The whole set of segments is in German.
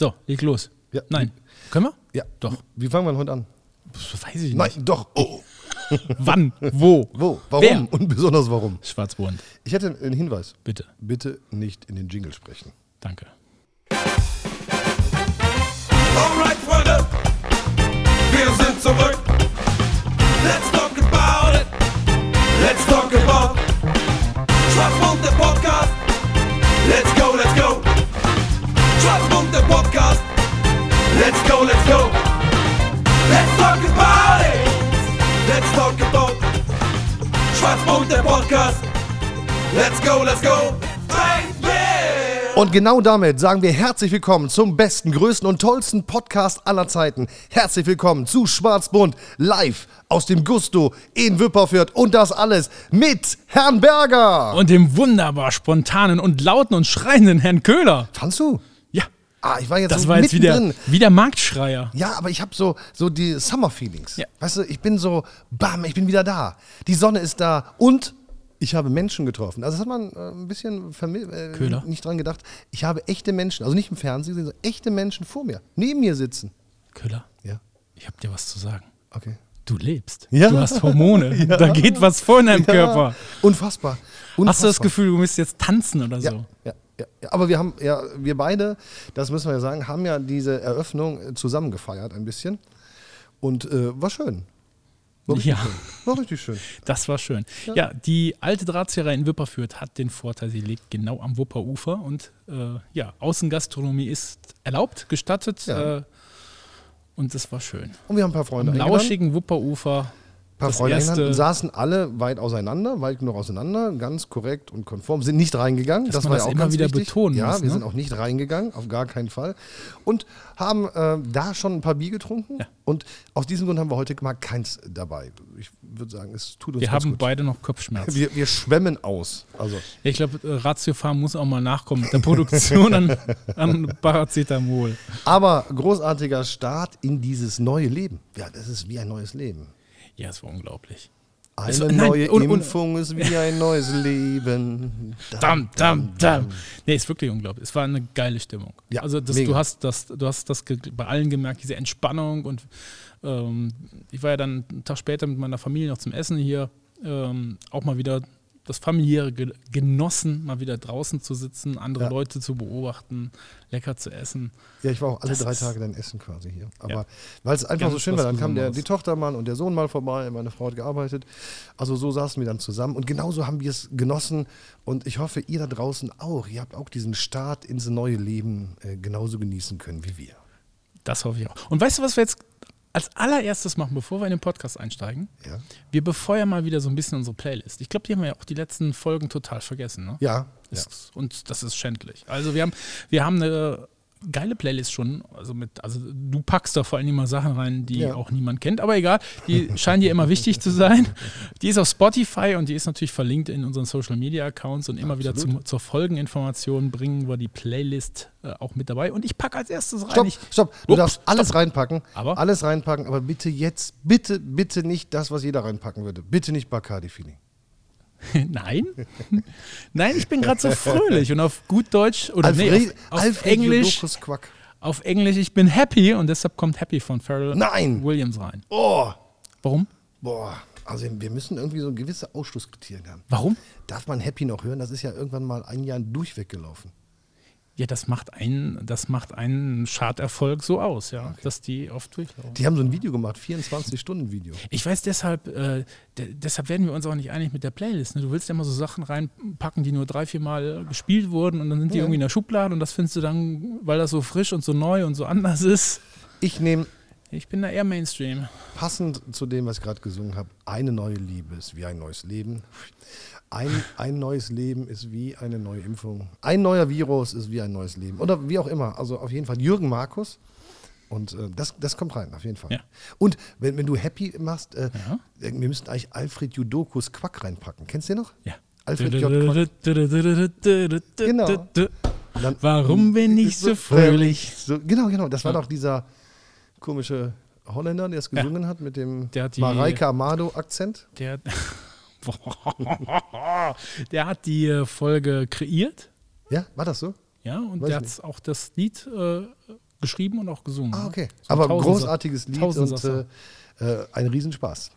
So, leg los. Ja. Nein. Können wir? Ja. Doch. Wie fangen wir denn heute an? Das weiß ich Nein, nicht. doch. Oh. Wann? Wo? Wo? Warum? Wer? Und besonders warum? Schwarzbund. Ich hätte einen Hinweis. Bitte. Bitte nicht in den Jingle sprechen. Danke. Alright, Freunde, wir sind zurück. Let's talk about it. Let's talk about Schwarzmund, der Podcast. Let's go, let's go. Podcast. Let's go, let's go. Let's talk about it. Let's talk about Schwarzmund, der Podcast. Let's go, let's go. Und genau damit sagen wir herzlich willkommen zum besten, größten und tollsten Podcast aller Zeiten. Herzlich willkommen zu Schwarzbund live aus dem Gusto in Wipperfürth und das alles mit Herrn Berger. Und dem wunderbar spontanen und lauten und schreienden Herrn Köhler. Fandst du? Ja. Ah, ich war jetzt Das so war jetzt wieder, wieder Marktschreier. Ja, aber ich habe so, so die Summer Feelings. Ja. Weißt du, ich bin so, bam, ich bin wieder da. Die Sonne ist da und ich habe Menschen getroffen. Also das hat man äh, ein bisschen äh, nicht dran gedacht. Ich habe echte Menschen, also nicht im Fernsehen, sondern echte Menschen vor mir, neben mir sitzen. Köhler, Ja, ich hab dir was zu sagen. okay. Du lebst. Ja. Du hast Hormone. Da geht was vor in deinem Ja, Körper. Unfassbar. unfassbar. Hast du das Gefühl, du müsst jetzt tanzen oder Ja, so? ja, ja, ja. Aber wir haben, ja, wir beide, das müssen wir ja sagen, haben ja diese Eröffnung äh, zusammen gefeiert ein bisschen. Und äh, war schön. War Ja. schön. War richtig schön. Das war schön. Ja, die alte Drahtzieherei in Wipperfürth hat den Vorteil, sie liegt genau am Wupperufer und äh, ja, Außengastronomie ist erlaubt, gestattet Ja. äh, und es war schön. Und wir haben ein paar Freunde Am lauschigen Wupperufer. Ein paar Freunde erste- saßen alle weit auseinander, weit genug auseinander, ganz korrekt und konform, sind nicht reingegangen. Dass das man war das ja auch immer ganz wieder wichtig. betonen Ja, muss, wir ne? sind auch nicht reingegangen, auf gar keinen Fall. Und haben äh, da schon ein paar Bier getrunken. Ja. Und aus diesem Grund haben wir heute mal keins dabei. Ich würde sagen, es tut uns Wir haben gut. beide noch Kopfschmerzen. Wir, wir schwemmen aus. Also, Ich glaube, äh, Ratio Farm muss auch mal nachkommen mit der Produktion an, an Paracetamol. aber großartiger Start in dieses neue Leben. Ja, das ist wie ein neues Leben. Ja, es war unglaublich. Eine war- nein, neue und- und- Impfung ist wie ein neues Leben. Dam, dam, dam. Nee, ist wirklich unglaublich. Es war eine geile Stimmung. Ja, also das, du hast das, du hast das bei allen gemerkt, diese Entspannung und ähm, ich war ja dann einen Tag später mit meiner Familie noch zum Essen hier, ähm, auch mal wieder das familiäre Ge- genossen, mal wieder draußen zu sitzen, andere Ja. Leute zu beobachten, lecker zu essen. Ja, ich war auch alle Das drei Tage dann essen quasi hier. Aber Ja. weil es einfach Ganz so schön war, dann kam der, die Tochter mal und der Sohn mal vorbei, meine Frau hat gearbeitet. Also so saßen wir dann zusammen und genauso haben wir es genossen und ich hoffe, ihr da draußen auch. Ihr habt auch diesen Start ins neue Leben äh, genauso genießen können wie wir. Das hoffe ich auch. Und weißt du, was wir jetzt als allererstes machen, bevor wir in den Podcast einsteigen? Ja, Wir befeuern mal wieder so ein bisschen unsere Playlist. Ich glaube, die haben wir ja auch die letzten Folgen total vergessen. Ne? ja, ja. Ist, Und das ist schändlich. Also wir haben, wir haben eine geile Playlist schon. Also mit, also du packst da vor allem immer Sachen rein, die Ja. auch niemand kennt, aber egal, die scheinen dir immer wichtig zu sein. Die ist auf Spotify und die ist natürlich verlinkt in unseren Social Media Accounts und immer wieder Absolut. zum, zur Folgeninformation bringen wir die Playlist äh, auch mit dabei. Und ich packe als erstes rein. Stopp, Ich, stopp. Du Ups, darfst alles reinpacken. Aber? Alles reinpacken, aber bitte jetzt, bitte, bitte nicht das, was jeder reinpacken würde. Bitte nicht Bacardi-Feeling. Nein, nein, ich bin gerade so fröhlich und auf gut Deutsch oder nee, Alfred, auf, auf Alfred Englisch, auf Englisch, ich bin happy und deshalb kommt Happy von Pharrell Nein. Williams rein. Oh, Warum? boah. Also wir müssen irgendwie so gewisse Ausschlusskriterien haben. Warum? Darf man Happy noch hören? Das ist ja irgendwann mal ein Jahr durchweg gelaufen. Ja, das macht einen, das macht einen Charterfolg so aus, ja, dass die oft durchlaufen. Die haben so ein Video gemacht, 24-Stunden-Video. Ich weiß deshalb, äh, de deshalb werden wir uns auch nicht einig mit der Playlist. Ne? Du willst ja immer so Sachen reinpacken, die nur drei, vier Mal gespielt wurden und dann sind die Ja. irgendwie in der Schublade und das findest du dann, weil das so frisch und so neu und so anders ist. Ich nehme Ich bin da eher Mainstream. passend zu dem, was ich gerade gesungen habe, eine neue Liebe ist wie ein neues Leben. Ein, ein neues Leben ist wie eine neue Impfung. Ein neuer Virus ist wie ein neues Leben. Oder wie auch immer. Also auf jeden Fall Jürgen Markus. Und äh, das, das kommt rein, auf jeden Fall. Ja. Und wenn, wenn du happy machst, äh, Ja. wir müssten eigentlich Alfred Judokus Quack reinpacken. Kennst du den noch? Ja. Alfred J. Quack. Genau. Dann- Warum bin ich so fröhlich? So, genau, genau. Das war doch dieser komische Holländer, der es gesungen hat mit dem hat Mareike Amado-Akzent. Der, der hat die äh, Folge kreiert. Ja, war das so? Ja, und Weiß der hat auch das Lied äh, geschrieben und auch gesungen. Ah, okay. So Aber großartiges Lied und äh, äh, ein Riesenspaß.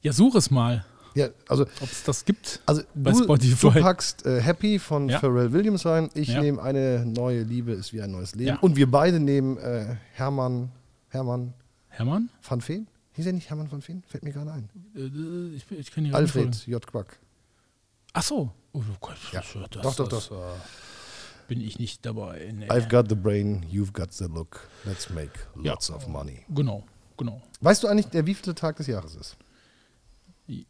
Ja, such es mal, Ja, also, ob es das gibt. also Bei du, Spotify. du packst äh, Happy von Ja. Pharrell Williams rein. Ich Ja. nehme eine neue Liebe ist wie ein neues Leben. Ja. Und wir beide nehmen äh, Hermann, Hermann Hermann? van Veen. Hieß er nicht Hermann van Veen? Fällt mir gerade ein. Äh, Ich, ich kenne Alfred J. Quack. Ach so. Oh Gott, Ja. das, Doch, doch, das, äh, bin ich nicht dabei. Nee. I've got the brain, you've got the look. Let's make Ja. lots of money. Genau, genau. Weißt du eigentlich, der wievielte Tag des Jahres ist?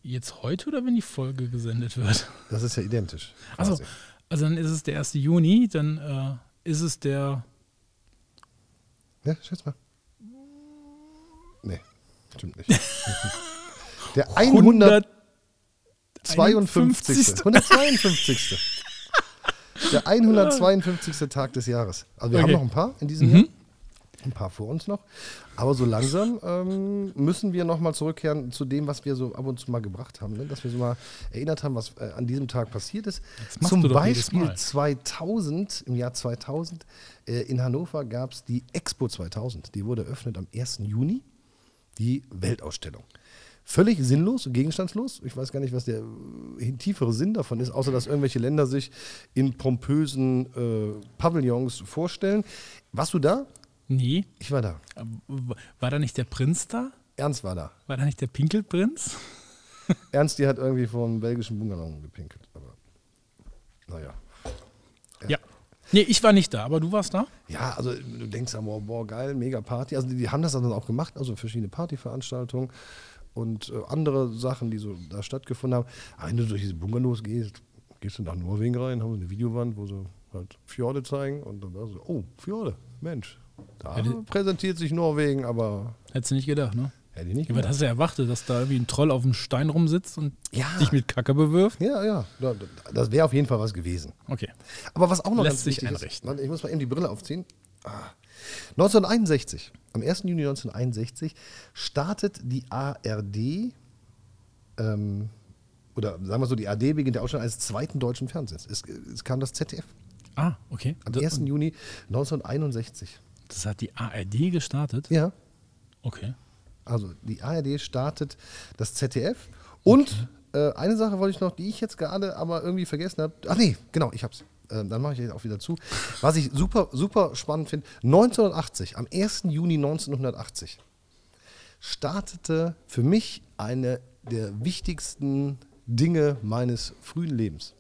Jetzt heute oder wenn die Folge gesendet wird? Das ist ja identisch. Also, quasi. also dann ist es der 1. Juni, dann äh, ist es der. Ja, schätz mal. Nee, stimmt nicht. Der 100 52. 152. Der 152. Tag des Jahres. Also wir Okay. haben noch ein paar in diesem Jahr. Ein paar vor uns noch. Aber so langsam ähm, müssen wir nochmal zurückkehren zu dem, was wir so ab und zu mal gebracht haben. Ne? Dass wir so mal erinnert haben, was äh, an diesem Tag passiert ist. Zum Beispiel Mal. 2000, im Jahr 2000, äh, in Hannover gab es die Expo 2000. Die wurde eröffnet am 1. Juni. Die Weltausstellung. Völlig sinnlos und gegenstandslos. Ich weiß gar nicht, was der äh, tiefere Sinn davon ist, außer dass irgendwelche Länder sich in pompösen äh, Pavillons vorstellen. Warst du da? Nee. Ich war da. äh, War da nicht der Prinz da? Ernst war da. War da nicht der Pinkelprinz? Ernst, die hat irgendwie einem belgischen Bungalow gepinkelt. Aber naja. Ja. Nee, ich war nicht da, aber du warst da? Ja, also du denkst ja, boah, boah geil, mega Party. Also die, die haben das dann auch gemacht, also verschiedene Partyveranstaltungen und äh, andere Sachen, die so da stattgefunden haben. Aber wenn du durch diese Bungalows gehst, gehst du nach Norwegen rein, haben sie eine Videowand, wo sie halt Fjorde zeigen und dann da so, oh, Fjorde, Mensch. Da die- präsentiert sich Norwegen, aber Hättest du nicht gedacht, ne? Hätte ich nicht gedacht. hast du erwartet, dass da irgendwie ein Troll auf dem Stein rumsitzt und Ja. dich mit Kacke bewirft? Ja, ja, da- da- das wäre auf jeden Fall was gewesen. Okay. Aber was auch noch Lässt ganz sich wichtig ist, einrichten. warte, ich muss mal eben die Brille aufziehen. Ah. 1961, am 1. Juni 1961, startet die ARD, ähm, oder sagen wir so, die ARD beginnt ja auch schon als zweiten deutschen Fernsehens. Es, es kam das ZDF Ah, okay. am Das, 1. Juni 1961. das hat die ARD gestartet? Ja, Okay. Also die ARD startet das ZDF und äh, eine Sache wollte ich noch, die ich jetzt gerade aber irgendwie vergessen habe. Ach nee, genau, ich hab's. Äh, dann mache ich jetzt auch wieder zu. Was ich super, super spannend finde, 1980, am 1. Juni 1980, startete für mich eine der wichtigsten Dinge meines frühen Lebens.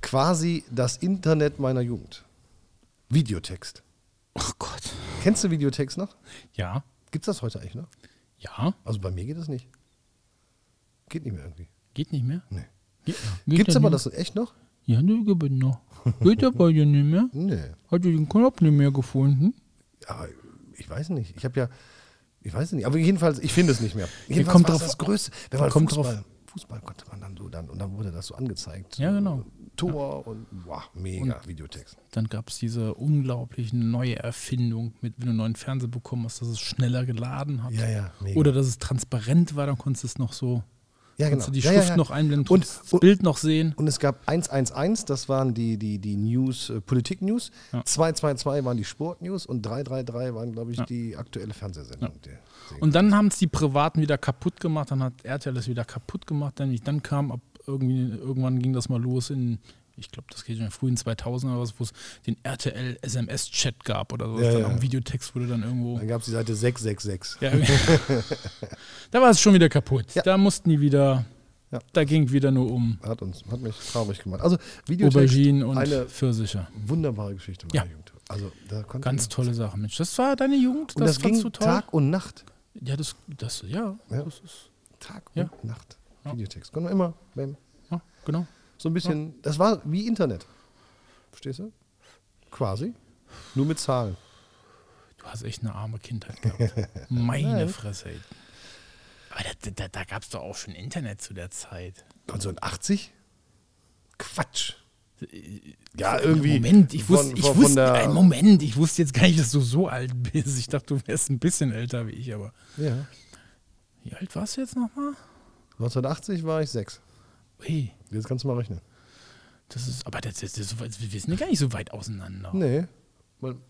Quasi das Internet meiner Jugend. Videotext. Oh Gott. Kennst du Videotext noch? Ja. Gibt's das heute eigentlich noch? Ja. Also bei mir geht das nicht. Geht nicht mehr irgendwie. Geht nicht mehr? Nee. Ge geht Gibt's aber das echt noch? Ja, ne, gibt es noch. Geht aber ja nicht mehr? Nee. Hat ihr den Knopf nicht mehr gefunden? Aber ich weiß nicht. Ich habe ja, ich weiß nicht. Aber jedenfalls, ich finde es nicht mehr. Jedenfalls kommt drauf- das Größte. Wenn man kommt Fußball, Fußball konnte man dann so dann und dann wurde das so angezeigt. Ja, genau. Tor und wow, mega Videotext. Dann gab es diese unglaubliche neue Erfindung, mit, wenn du einen neuen Fernseher bekommen hast, dass es schneller geladen hat. Ja, ja, mega. Oder dass es transparent war, dann konntest du es noch so, Ja, genau. du die Ja, ja, Schrift ja. noch einblenden, Und- das und- Bild noch sehen. Und es gab 111, das waren die, die, die News, äh, Politik-News. Ja. 222 waren die Sport-News und 333 waren, glaube ich, die aktuelle Fernsehsendung. Und dann haben es die Privaten wieder kaputt gemacht, dann hat RTL es wieder kaputt gemacht, denn dann kam ab irgendwie, irgendwann ging das mal los in, ich glaube, das geht in den frühen 2000 oder was, wo es den RTL SMS-Chat gab oder so. Ja, dann ja. am Videotext wurde dann irgendwo. Dann gab es die Seite 666. Ja, da war es schon wieder kaputt. Ja. Da mussten die wieder, Ja. da ging wieder nur um Hat, uns, hat mich traurig gemacht. Also Videotext, Auberginen und eine Pfirsiche. wunderbare Geschichte meiner Ja. Jugend. Also da konnte Ganz tolle Sache, Mensch. Das war deine Jugend? Und das, fandst ging? Tag und Nacht. Ja, das, das, ja, Ja. das ist, Tag und Nacht. Ja. Videotext. Konnte man immer, bam. ja, genau. so ein bisschen, das war wie Internet. Verstehst du? Quasi. Nur mit Zahlen. Du hast echt eine arme Kindheit gehabt. Meine Fresse, ey. Aber da, da, da gab es doch auch schon Internet zu der Zeit. 1980? Quatsch. Ja, irgendwie. Moment, ich wusste, ich wusste, der- ein Moment, ich wusste jetzt gar nicht, dass du so alt bist. Ich dachte, du wärst ein bisschen älter wie ich, aber Ja. wie alt warst du jetzt nochmal? 1980 war ich sechs. Hey, Jetzt kannst du mal rechnen. das ist, aber das, das, das, wir sind ja gar nicht so weit auseinander. Nee.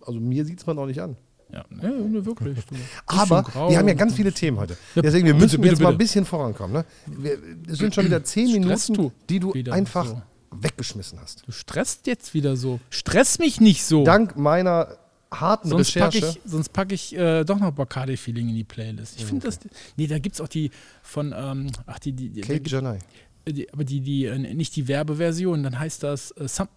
Also mir sieht es man auch nicht an. Ja, nee, nee, wirklich. Aber wir haben ja ganz viele Themen heute. Ja, Deswegen, wir bitte, müssen bitte, jetzt mal ein bitte. bisschen vorankommen. Ne? Wir, es sind schon wieder zehn Stresst Minuten, du die du einfach so. weggeschmissen hast. Du stresst jetzt wieder so. Stress mich nicht so. Dank meiner harten Sonst packe Recherche. ich, sonst pack ich äh, doch noch Bacardi-Feeling in die Playlist. Ich finde das. Nee, da gibt es auch die von. Ähm, ach, die. die, die, Kate Janai. die aber die, die, äh, nicht die Werbeversion, dann heißt das äh, Sum,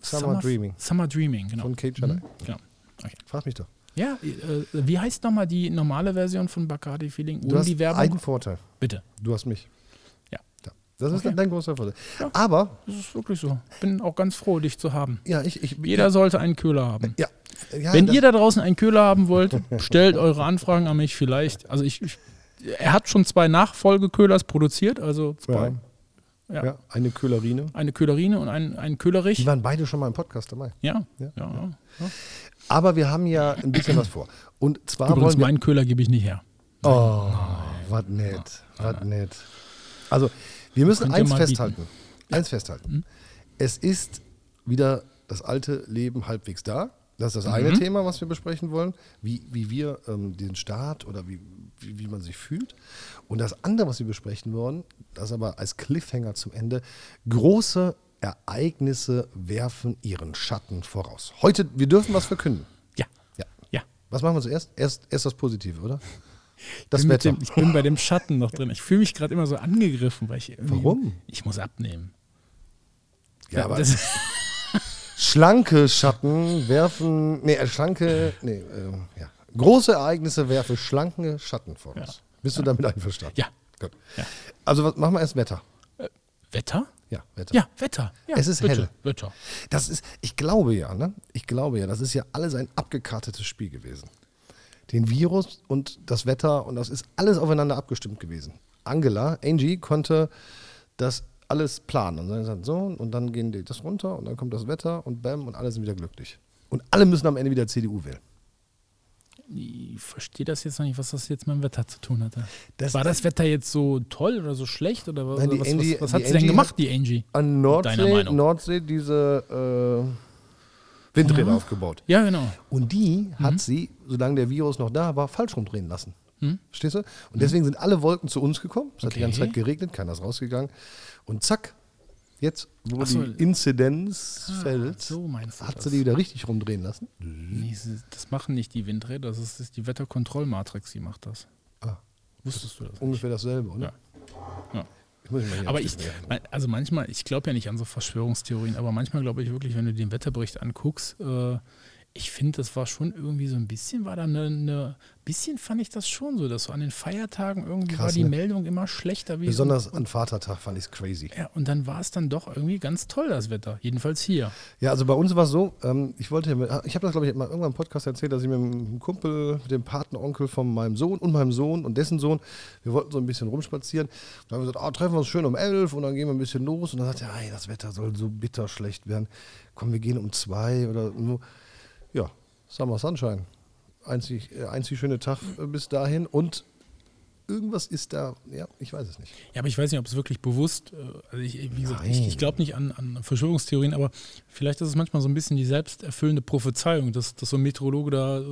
Summer Dreaming. Summer Dreaming, genau. Von Kate Janai. Mhm, genau. Okay. Frag mich doch. Ja, äh, wie heißt nochmal die normale Version von Bacardi-Feeling Du ohne hast die Werbung? einen Vorteil. Bitte. Du hast mich. Ja. Das ist Okay. dein großer Vorteil. Ja. Aber, Das ist wirklich so. Bin auch ganz froh, dich zu haben. ja, ich. ich Jeder sollte einen Köhler haben. Ja. ja Wenn ihr da draußen einen Köhler haben wollt, stellt eure Anfragen an mich vielleicht. Also ich, ich er hat schon zwei Nachfolgeköhlers produziert, also zwei. ja. Ja. ja, eine Köhlerine. Eine Köhlerine und ein, ein Die Köhlerich. waren beide schon mal im Podcast dabei. Ja, Ja. ja. ja, ja. Aber wir haben ja ein bisschen was vor. Und zwar Übrigens, wollen wir. meinen Köhler gebe ich nicht her. Oh, was nett, was nett. Also, wir müssen eins festhalten. Eins festhalten. Mhm. Es ist wieder das alte Leben halbwegs da. Das ist das Mhm. eine Thema, was wir besprechen wollen, wie, wie wir ähm, den Staat oder wie, wie, wie man sich fühlt. Und das andere, was wir besprechen wollen, das aber als Cliffhanger zum Ende, große Ereignisse werfen ihren Schatten voraus. Heute, wir dürfen was verkünden. Ja, Ja. ja. Was machen wir zuerst? Erst, erst das Positive, oder? Das bin Wetter. Dem, ich bin bei dem Schatten noch drin. Ich fühle mich gerade immer so angegriffen, weil ich Warum? Ich muss abnehmen. Ja, aber das, schlanke Schatten werfen, nee, äh, schlanke, nee, äh, ja. Große Ereignisse werfen schlanke Schatten voraus. Bist du damit einverstanden? ja. Gut. Ja. Also was machen wir erst Wetter? Wetter? Ja, Wetter. Ja, Wetter. Ja, Es ist bitte. hell. Wetter. Das ist, ich glaube ja, ne? Ich glaube ja, das ist ja alles ein abgekartetes Spiel gewesen. Den Virus und das Wetter und das ist alles aufeinander abgestimmt gewesen. Angela, Angie, konnte das alles planen. Und dann sagt so, und dann gehen die das runter und dann kommt das Wetter und bam und alle sind wieder glücklich. Und alle müssen am Ende wieder CDU wählen. Ich verstehe das jetzt noch nicht, was das jetzt mit dem Wetter zu tun hatte. Das- War das Wetter jetzt so toll oder so schlecht? Oder was, Nein, was, Angie- was, was hat sie denn gemacht, hat- die Angie? An Nordsee? Nordsee diese äh, Windräder Ja. aufgebaut. Ja, genau. Und die Mhm. hat sie, solange der Virus noch da war, falsch rumdrehen lassen. Verstehst du? Und deswegen sind alle Wolken zu uns gekommen. Es hat die Mhm. Okay. ganze Zeit geregnet, keiner ist rausgegangen. Und zack, jetzt, wo so. die Inzidenz Ah, fällt, so hat sie die wieder richtig rumdrehen lassen. Nee, das machen nicht die Windräder, das ist, die Wetterkontrollmatrix, die macht das. Ah, Wusstest du das? ungefähr dasselbe, oder? Ja. Ja. Ich Aber ich, also manchmal, ich glaube ja nicht an so Verschwörungstheorien, aber manchmal glaube ich wirklich, wenn du den Wetterbericht anguckst, äh, ich finde, das war schon irgendwie so ein bisschen, war da eine, eine bisschen fand ich das schon so, dass so an den Feiertagen irgendwie Krass, war die ne? Meldung immer schlechter. Wie Besonders an Vatertag fand ich es crazy. Ja, und dann war es dann doch irgendwie ganz toll, das Wetter. Jedenfalls hier. Ja, also bei uns war es so, ähm, ich wollte, ich habe das glaube ich mal irgendwann im Podcast erzählt, dass ich mit einem Kumpel, mit dem Patenonkel von meinem Sohn und meinem Sohn und dessen Sohn, wir wollten so ein bisschen rumspazieren. Dann haben wir gesagt, ah, treffen wir uns schön um elf und dann gehen wir ein bisschen los. Und dann sagt er, hey, das Wetter soll so bitter schlecht werden. Komm, wir gehen um zwei oder so. Summer Sunshine. Einzig, äh, einzig schöne Tag äh, bis dahin und irgendwas ist da, ja, ich weiß es nicht. Ja, aber ich weiß nicht, ob es wirklich bewusst, äh, also ich, wie gesagt, Nein. ich, ich glaube nicht an, an Verschwörungstheorien, aber vielleicht ist es manchmal so ein bisschen die selbsterfüllende Prophezeiung, dass, dass so ein Meteorologe da äh,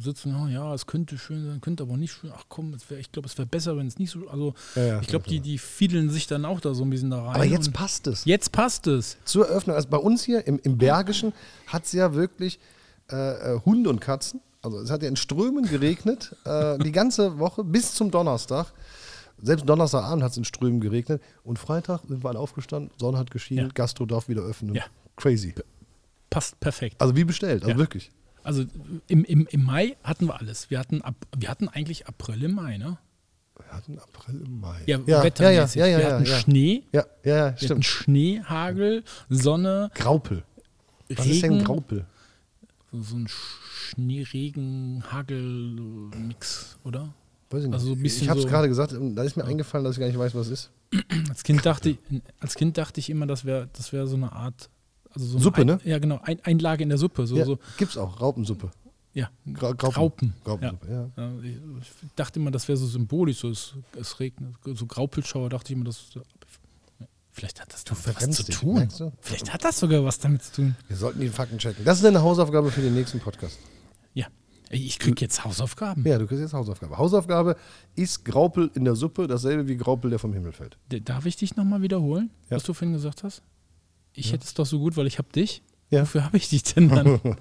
sitzt und oh, ja, es könnte schön sein, könnte aber nicht schön, ach komm, es wär, ich glaube, es wäre besser, wenn es nicht so, also Ja, ja, ich glaube, die, die fiedeln sich dann auch da so ein bisschen da rein. Aber jetzt passt es. jetzt passt es. zur Eröffnung, also bei uns hier im, im Bergischen hat es ja wirklich äh, äh, Hunde und Katzen. Also es hat ja in Strömen geregnet, äh, die ganze Woche bis zum Donnerstag. Selbst Donnerstagabend hat es in Strömen geregnet. Und Freitag sind wir alle aufgestanden, Sonne hat geschienen, Ja. Gastro darf wieder öffnen. Ja. Crazy. Passt perfekt. Also wie bestellt, also Ja. wirklich. Also im, im, im Mai hatten wir alles. Wir hatten, ab, wir hatten eigentlich April im Mai, ne? Wir hatten April, im Mai. Ja, ja, ja, ja, wettermäßig. ja, ja, wir hatten. Schnee, Ja, ja, ja, wir hatten stimmt. Schnee, Hagel, Sonne, Graupel. Was ist denn. Graupel? So, so ein Schnee-Regen-Hagel-Mix, oder? Weiß ich nicht. Also so ein bisschen ich habe es so- gerade gesagt, da ist mir eingefallen, dass ich gar nicht weiß, was es ist. Als Kind dachte ich, als kind dachte ich immer, das wäre das wär so eine Art. Also so eine Suppe, ein, ne? Ja, genau. Ein, Einlage in der Suppe. So, ja, so, Gibt's auch, Raupensuppe. ja. Gra Graupen. Graupen. Ja. Ja, ich ich dachte immer, das wäre so symbolisch, so es, es regnet. So Graupelschauer dachte ich immer, das Vielleicht hat das damit was zu dich, tun. du? Vielleicht hat das sogar was damit zu tun. Wir sollten die Fakten checken. Das ist eine Hausaufgabe für den nächsten Podcast. Ja. Ich krieg jetzt Hausaufgaben. Ja, du kriegst jetzt Hausaufgabe. Hausaufgabe ist Graupel in der Suppe, dasselbe wie Graupel, der vom Himmel fällt. Darf ich dich nochmal wiederholen, Ja. was du vorhin gesagt hast? Ich hätte es doch so gut, weil ich hab dich. Ja. Wofür habe ich dich denn dann?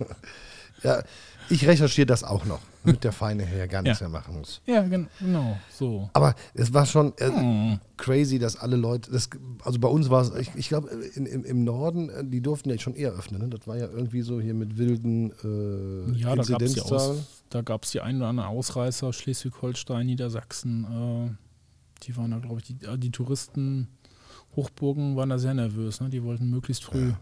Ja, ich recherchiere das auch noch, damit der Feine her gar nichts Ja. mehr machen muss. ja, gen- genau. So. Aber es war schon äh, Hm. crazy, dass alle Leute, das, also bei uns war es, ich, ich glaube, im, Norden, äh, die durften ja schon eher öffnen. Ne? Das war ja irgendwie so hier mit wilden äh, Ja, da gab es die, Inzidenzzahlen. Ein oder anderen Ausreißer, Schleswig-Holstein, Niedersachsen. Äh, die waren da, glaube ich, die, die Touristen, Hochburgen waren da sehr nervös. Ne? Die wollten möglichst früh. Ja,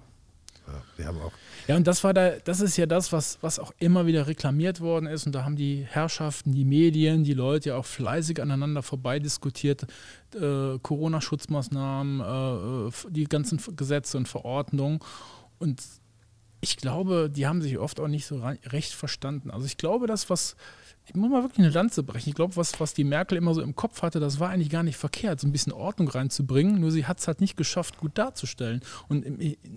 wir haben auch. Ja, und das war da, das ist ja das, was, was auch immer wieder reklamiert worden ist. Und da haben die Herrschaften, die Medien, die Leute ja auch fleißig aneinander vorbeidiskutiert. Äh, Corona-Schutzmaßnahmen, äh, f- die ganzen Gesetze und Verordnungen. Und ich glaube, die haben sich oft auch nicht so recht verstanden. Also ich glaube, das, was, ich muss mal wirklich eine Lanze brechen. Ich glaube, was, was die Merkel immer so im Kopf hatte, das war eigentlich gar nicht verkehrt, so ein bisschen Ordnung reinzubringen. Nur sie hat es halt nicht geschafft, gut darzustellen. Und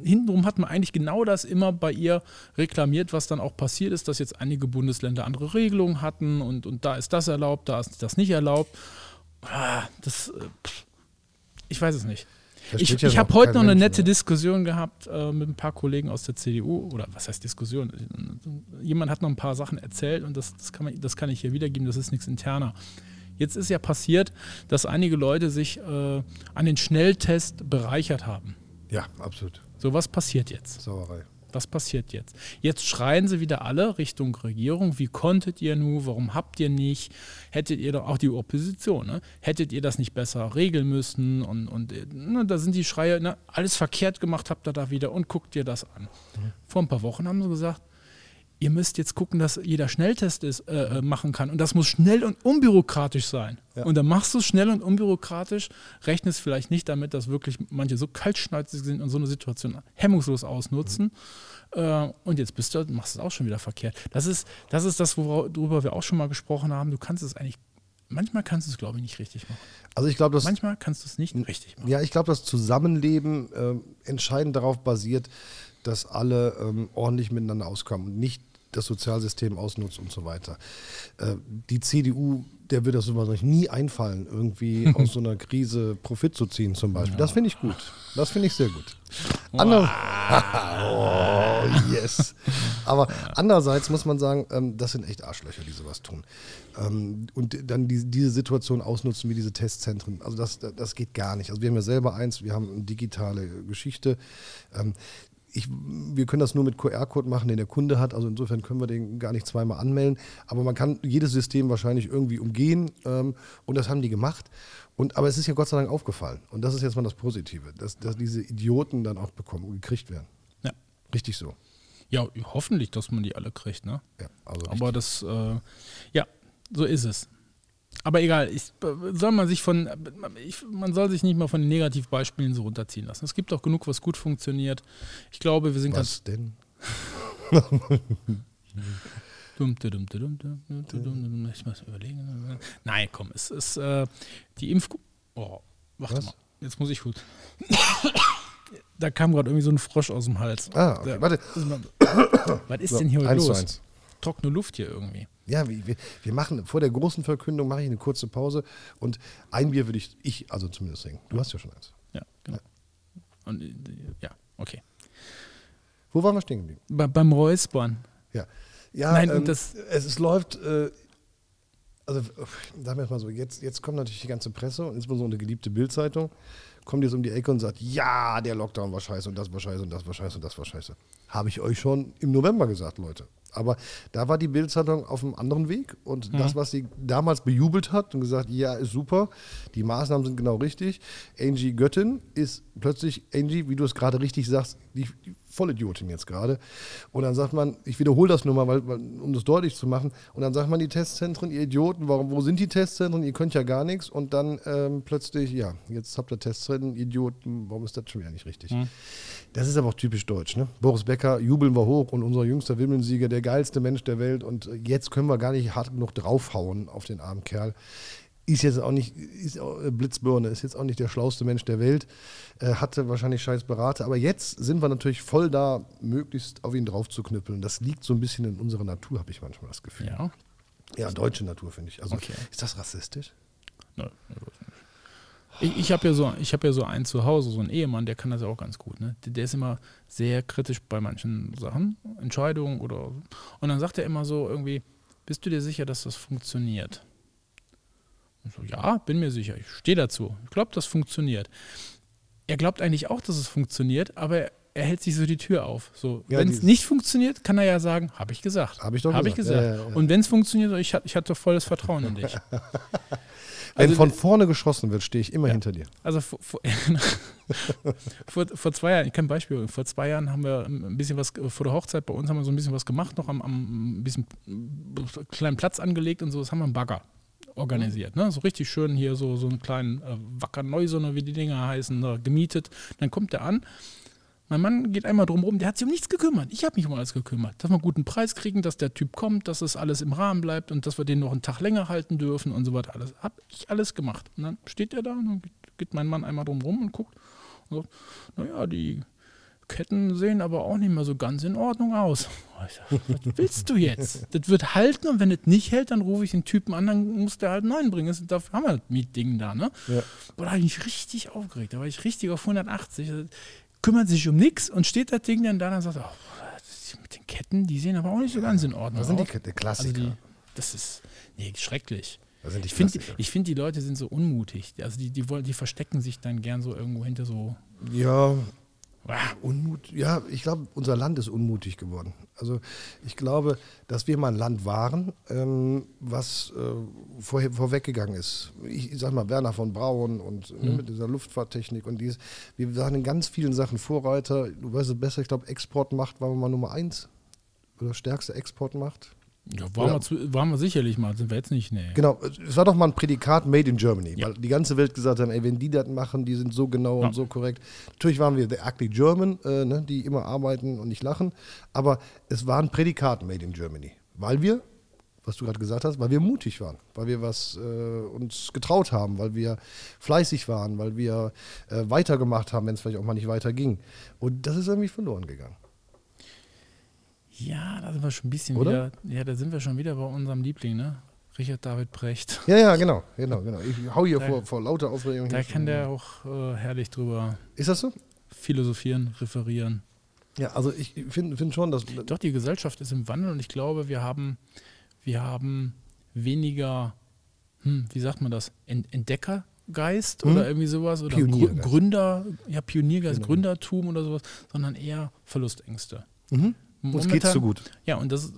hintenrum hat man eigentlich genau das immer bei ihr reklamiert, was dann auch passiert ist, dass jetzt einige Bundesländer andere Regelungen hatten und, und da ist das erlaubt, da ist das nicht erlaubt. Ah, das, äh, ich weiß es nicht. Ich, ich habe heute noch eine Mensch, nette ne? Diskussion gehabt äh, mit ein paar Kollegen aus der CDU. Oder was heißt Diskussion? Jemand hat noch ein paar Sachen erzählt und das, das, kann, man, das kann ich hier wiedergeben, das ist nichts interner. Jetzt ist ja passiert, dass einige Leute sich äh, an den Schnelltest bereichert haben. Ja, absolut. So, was passiert jetzt? Sauerei. Was passiert jetzt? Jetzt schreien sie wieder alle Richtung Regierung. Wie konntet ihr nur? Warum habt ihr nicht? Hättet ihr doch auch die Opposition, ne? hättet ihr das nicht besser regeln müssen? Und, und äh, ne, da sind die Schreie, ne? alles verkehrt gemacht habt ihr da wieder und guckt dir das an. Vor ein paar Wochen haben sie gesagt, ihr müsst jetzt gucken, dass jeder Schnelltest ist, äh, äh, machen kann. Und das muss schnell und unbürokratisch sein. Ja. Und dann machst du es schnell und unbürokratisch, rechnest vielleicht nicht damit, dass wirklich manche so kaltschneuzig sind und so eine Situation hemmungslos ausnutzen. Äh, und jetzt bist du, machst du es auch schon wieder verkehrt. Das ist das, ist das worüber wir auch schon mal gesprochen haben. Du kannst es eigentlich, manchmal kannst du es, glaube ich, nicht richtig machen. Also ich glaube, dass Manchmal kannst du es nicht richtig machen. Ja, ich glaube, das Zusammenleben ähm, entscheidend darauf basiert, dass alle ähm, ordentlich miteinander auskommen und nicht das Sozialsystem ausnutzt und so weiter. Äh, die CDU, der wird das sowas nie einfallen, irgendwie aus so einer Krise Profit zu ziehen zum Beispiel. Das finde ich gut. Das finde ich sehr gut. Ander oh, yes. Aber andererseits muss man sagen, ähm, das sind echt Arschlöcher, die sowas tun. Ähm, und dann die, diese Situation ausnutzen wie diese Testzentren. Also das, das geht gar nicht. Also wir haben ja selber eins, wir haben eine digitale Geschichte. Ähm, ich, wir können das nur mit QR-Code machen, den der Kunde hat. Also insofern können wir den gar nicht zweimal anmelden. Aber man kann jedes System wahrscheinlich irgendwie umgehen. Ähm, und das haben die gemacht. Und, aber es ist ja Gott sei Dank aufgefallen. Und das ist jetzt mal das Positive, dass, dass diese Idioten dann auch bekommen, gekriegt werden. Ja. Richtig so. ja, hoffentlich, dass man die alle kriegt. Ne? Ja, also Aber das, äh, ja, so ist es. Aber egal, ich, soll man sich von, ich, man soll sich nicht mal von den Negativbeispielen so runterziehen lassen. Es gibt auch genug, was gut funktioniert. Ich glaube, wir sind was denn? ganz dumm, dumm, dumm, dumm, dumm, dumm, dumm, dumm. Ich muss überlegen. Nein, komm, es ist äh, die Impf. Oh, warte Was? mal, jetzt muss ich gut. da kam gerade irgendwie so ein Frosch aus dem Hals. Ah, okay. Warte. Was ist So, denn hier zu los? Trockene Luft hier irgendwie. Ja, wir, wir, machen vor der großen Verkündung mache ich eine kurze Pause und ein Bier würde ich, ich also zumindest trinken. Du hast ja schon eins. Ja, genau. Und, äh, ja, okay. Wo waren wir stehen geblieben? Bei, beim Räuspern. Ja. Ja, Nein, ähm, das- es, es läuft, äh, also sagen wir es mal so, jetzt, jetzt kommt natürlich die ganze Presse und insbesondere eine geliebte Bildzeitung, kommt jetzt um die Ecke und sagt, ja, der Lockdown war scheiße und das war scheiße und das war scheiße und das war scheiße. Habe ich euch schon im November gesagt, Leute. Aber da war die Bildzeitung auf einem anderen Weg und das, was sie damals bejubelt hat und gesagt, ja, ist super, die Maßnahmen sind genau richtig. Angie Göttin ist plötzlich, Angie, wie du es gerade richtig sagst, die, die Vollidiotin jetzt gerade. Und dann sagt man, ich wiederhole das nur mal, weil, um das deutlich zu machen. Und dann sagt man, die Testzentren, ihr Idioten, warum, wo sind die Testzentren? Ihr könnt ja gar nichts. Und dann ähm, plötzlich, ja, jetzt habt ihr Testzentren, Idioten, warum ist das schon wieder nicht richtig? Das ist aber auch typisch deutsch. Ne? Boris Becker jubeln wir hoch und unser jüngster Wimmelsieger, der geilste Mensch der Welt. Und jetzt können wir gar nicht hart genug draufhauen auf den armen Kerl. Ist jetzt auch nicht, ist auch, äh, Blitzbirne, ist jetzt auch nicht der schlauste Mensch der Welt, äh, hatte wahrscheinlich scheiß Berater, aber jetzt sind wir natürlich voll da, möglichst auf ihn drauf zu knüppeln. Das liegt so ein bisschen in unserer Natur, habe ich manchmal das Gefühl. Ja. Ja, deutsche Natur, finde ich. Also, Okay. ist das rassistisch? Nein, nicht. Ich, ich habe ja, so, ich hab ja so einen zu Hause, so einen Ehemann, der kann das ja auch ganz gut. Ne? Der, der ist immer sehr kritisch bei manchen Sachen, Entscheidungen oder. Und dann sagt er immer so irgendwie: Bist du dir sicher, dass das funktioniert? Und so, ja, bin mir sicher. Ich stehe dazu. Ich glaube, das funktioniert. Er glaubt eigentlich auch, dass es funktioniert, aber er, hält sich so die Tür auf. So, Ja, wenn es nicht funktioniert, kann er ja sagen: Habe ich gesagt. Hab ich doch Habe ich gesagt. gesagt. Ja, ja. Und wenn es funktioniert, ich, ich hatte volles Vertrauen in dich. Wenn Also- von vorne geschossen wird, stehe ich immer hinter dir. Also vor, vor, vor, vor zwei Jahren, ich kann ein Beispiel, vor zwei Jahren haben wir ein bisschen was, vor der Hochzeit bei uns haben wir so ein bisschen was gemacht, noch am, am ein bisschen kleinen Platz angelegt und so, das haben wir einen Bagger organisiert. Ne? So richtig schön hier so, so einen kleinen äh, Wacker Neusonne, wie die Dinger heißen, da gemietet. Dann kommt der an. Mein Mann geht einmal drum rum, der hat sich um nichts gekümmert. Ich habe mich um alles gekümmert. Dass wir einen guten Preis kriegen, dass der Typ kommt, dass es alles im Rahmen bleibt und dass wir den noch einen Tag länger halten dürfen und so weiter. Alles. Habe ich alles gemacht. Und dann steht er da und dann geht mein Mann einmal drum rum und guckt und sagt, naja, die Ketten sehen aber auch nicht mehr so ganz in Ordnung aus. Ich sag, Was willst du jetzt? Das wird halten und wenn es nicht hält, dann rufe ich den Typen an, dann muss der halt einen neuen bringen. Das- Dafür haben wir das Mietding da, ne? Ja. Boah, da habe ich mich richtig aufgeregt. Da war ich richtig auf 180. Das Kümmert sich um nichts und steht das Ding dann da und sagt, oh, das mit den Ketten, die sehen aber auch nicht so ganz in Ordnung Das sind die aus. Ke- der Also Klassiker. die, das ist, nee, schrecklich. das Ich finde, Klassiker. find, die Leute sind so unmutig. Also die, die, wollen, die verstecken sich dann gern so irgendwo hinter so. ja, Ah, Unmut, ja, ich glaube, unser Land ist unmutig geworden. Also ich glaube, dass wir mal ein Land waren, ähm, was äh, vorher, vorweggegangen ist. Ich, ich sag mal, Werner von Braun und ne, Mhm. mit dieser Luftfahrttechnik und dies. Wir waren in ganz vielen Sachen Vorreiter. Du weißt es besser, ich glaube, Exportmacht waren wir mal Nummer eins. Oder stärkste Exportmacht. Ja, waren, wir zu, waren wir sicherlich mal, sind wir jetzt nicht, nee. Genau, es war doch mal ein Prädikat Made in Germany, Ja. weil die ganze Welt gesagt haben, ey, wenn die das machen, die sind so genau Ja. und so korrekt. Natürlich waren wir the ugly German, äh, ne, die immer arbeiten und nicht lachen, aber es war ein Prädikat Made in Germany, weil wir, was du gerade gesagt hast, weil wir mutig waren, weil wir was äh, uns getraut haben, weil wir fleißig waren, weil wir äh, weitergemacht haben, wenn es vielleicht auch mal nicht weiterging. Und das ist irgendwie verloren gegangen. Ja, da sind wir schon ein bisschen Oder? wieder, ja, da sind wir schon wieder bei unserem Liebling, ne? Richard David Brecht. Ja, ja, genau, genau, genau. Ich hau hier Da- vor, vor lauter Aufregung. Da kann der auch äh, herrlich drüber Ist das so? philosophieren, referieren. Ja, also ich finde find schon, dass. Doch, die Gesellschaft ist im Wandel und ich glaube, wir haben, wir haben weniger, hm, wie sagt man das, Ent Entdeckergeist Hm? oder irgendwie sowas oder. Gründer, ja, Pioniergeist, Genau. Gründertum oder sowas, sondern eher Verlustängste. Mhm. Uns geht's Momentan- so gut. Ja, und das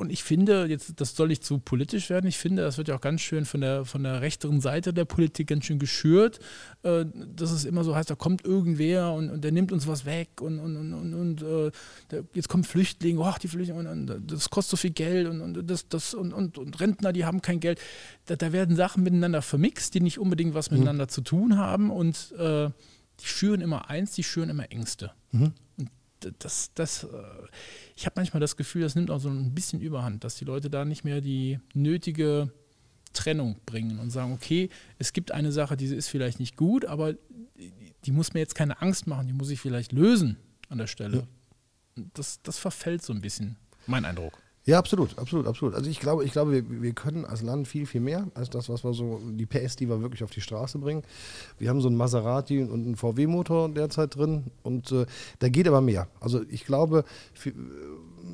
und ich finde, jetzt, das soll nicht zu politisch werden, ich finde, das wird ja auch ganz schön von der, von der rechteren Seite der Politik ganz schön geschürt, äh, dass es immer so heißt, da kommt irgendwer und, und der nimmt uns was weg und, und, und, und, äh, der, jetzt kommen Flüchtlinge, ach, die Flüchtlinge, und, und das kostet so viel Geld und, und, das, das, und, und, und Rentner, die haben kein Geld. Da, da werden Sachen miteinander vermixt, die nicht unbedingt was miteinander zu tun haben und äh, die schüren immer eins, die schüren immer Ängste. D- das, das, äh, ich habe manchmal das Gefühl, das nimmt auch so ein bisschen Überhand, dass die Leute da nicht mehr die nötige Trennung bringen und sagen, okay, es gibt eine Sache, die ist vielleicht nicht gut, aber die- muss mir jetzt keine Angst machen, die muss ich vielleicht lösen an der Stelle. Und Das, das verfällt so ein bisschen, mein Eindruck. Ja, absolut, absolut, absolut. Also ich glaube, ich glaube, wir, wir können als Land viel, viel mehr als das, was wir so, die PS, die wir wirklich auf die Straße bringen. Wir haben so einen Maserati und einen VW-Motor derzeit drin und äh, da geht aber mehr. Also ich glaube, vi-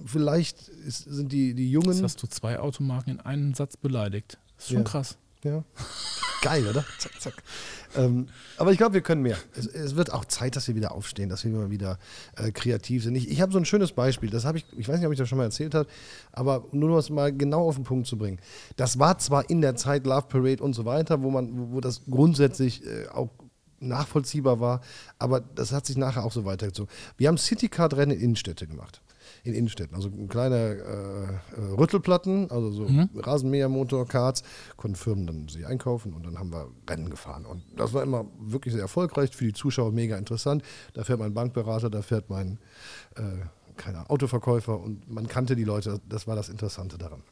vielleicht ist, sind die, die Jetzt Jungen. hast du zwei Automarken in einem Satz beleidigt. Das ist schon Ja. krass. Ja. Geil, oder? Zack, zack. Ähm, aber ich glaube, wir können mehr. Es, es wird auch Zeit, dass wir wieder aufstehen, dass wir mal wieder äh, kreativ sind. Ich, ich habe so ein schönes Beispiel, das habe ich, ich weiß nicht, ob ich das schon mal erzählt habe, aber nur um es mal genau auf den Punkt zu bringen. Das war zwar in der Zeit Love Parade und so weiter, wo man, wo, das grundsätzlich äh, auch nachvollziehbar war, aber das hat sich nachher auch so weitergezogen. Wir haben Citycard-Rennen in Innenstädte gemacht. In Innenstädten, also kleine äh, äh, Rüttelplatten, also so Rasenmähermotor, Karts, konnten Firmen dann sie einkaufen und dann haben wir Rennen gefahren. Und das war immer wirklich sehr erfolgreich, für die Zuschauer mega interessant. Da fährt mein Bankberater, da fährt mein äh, keine Ahnung, Autoverkäufer und man kannte die Leute, das war das Interessante daran.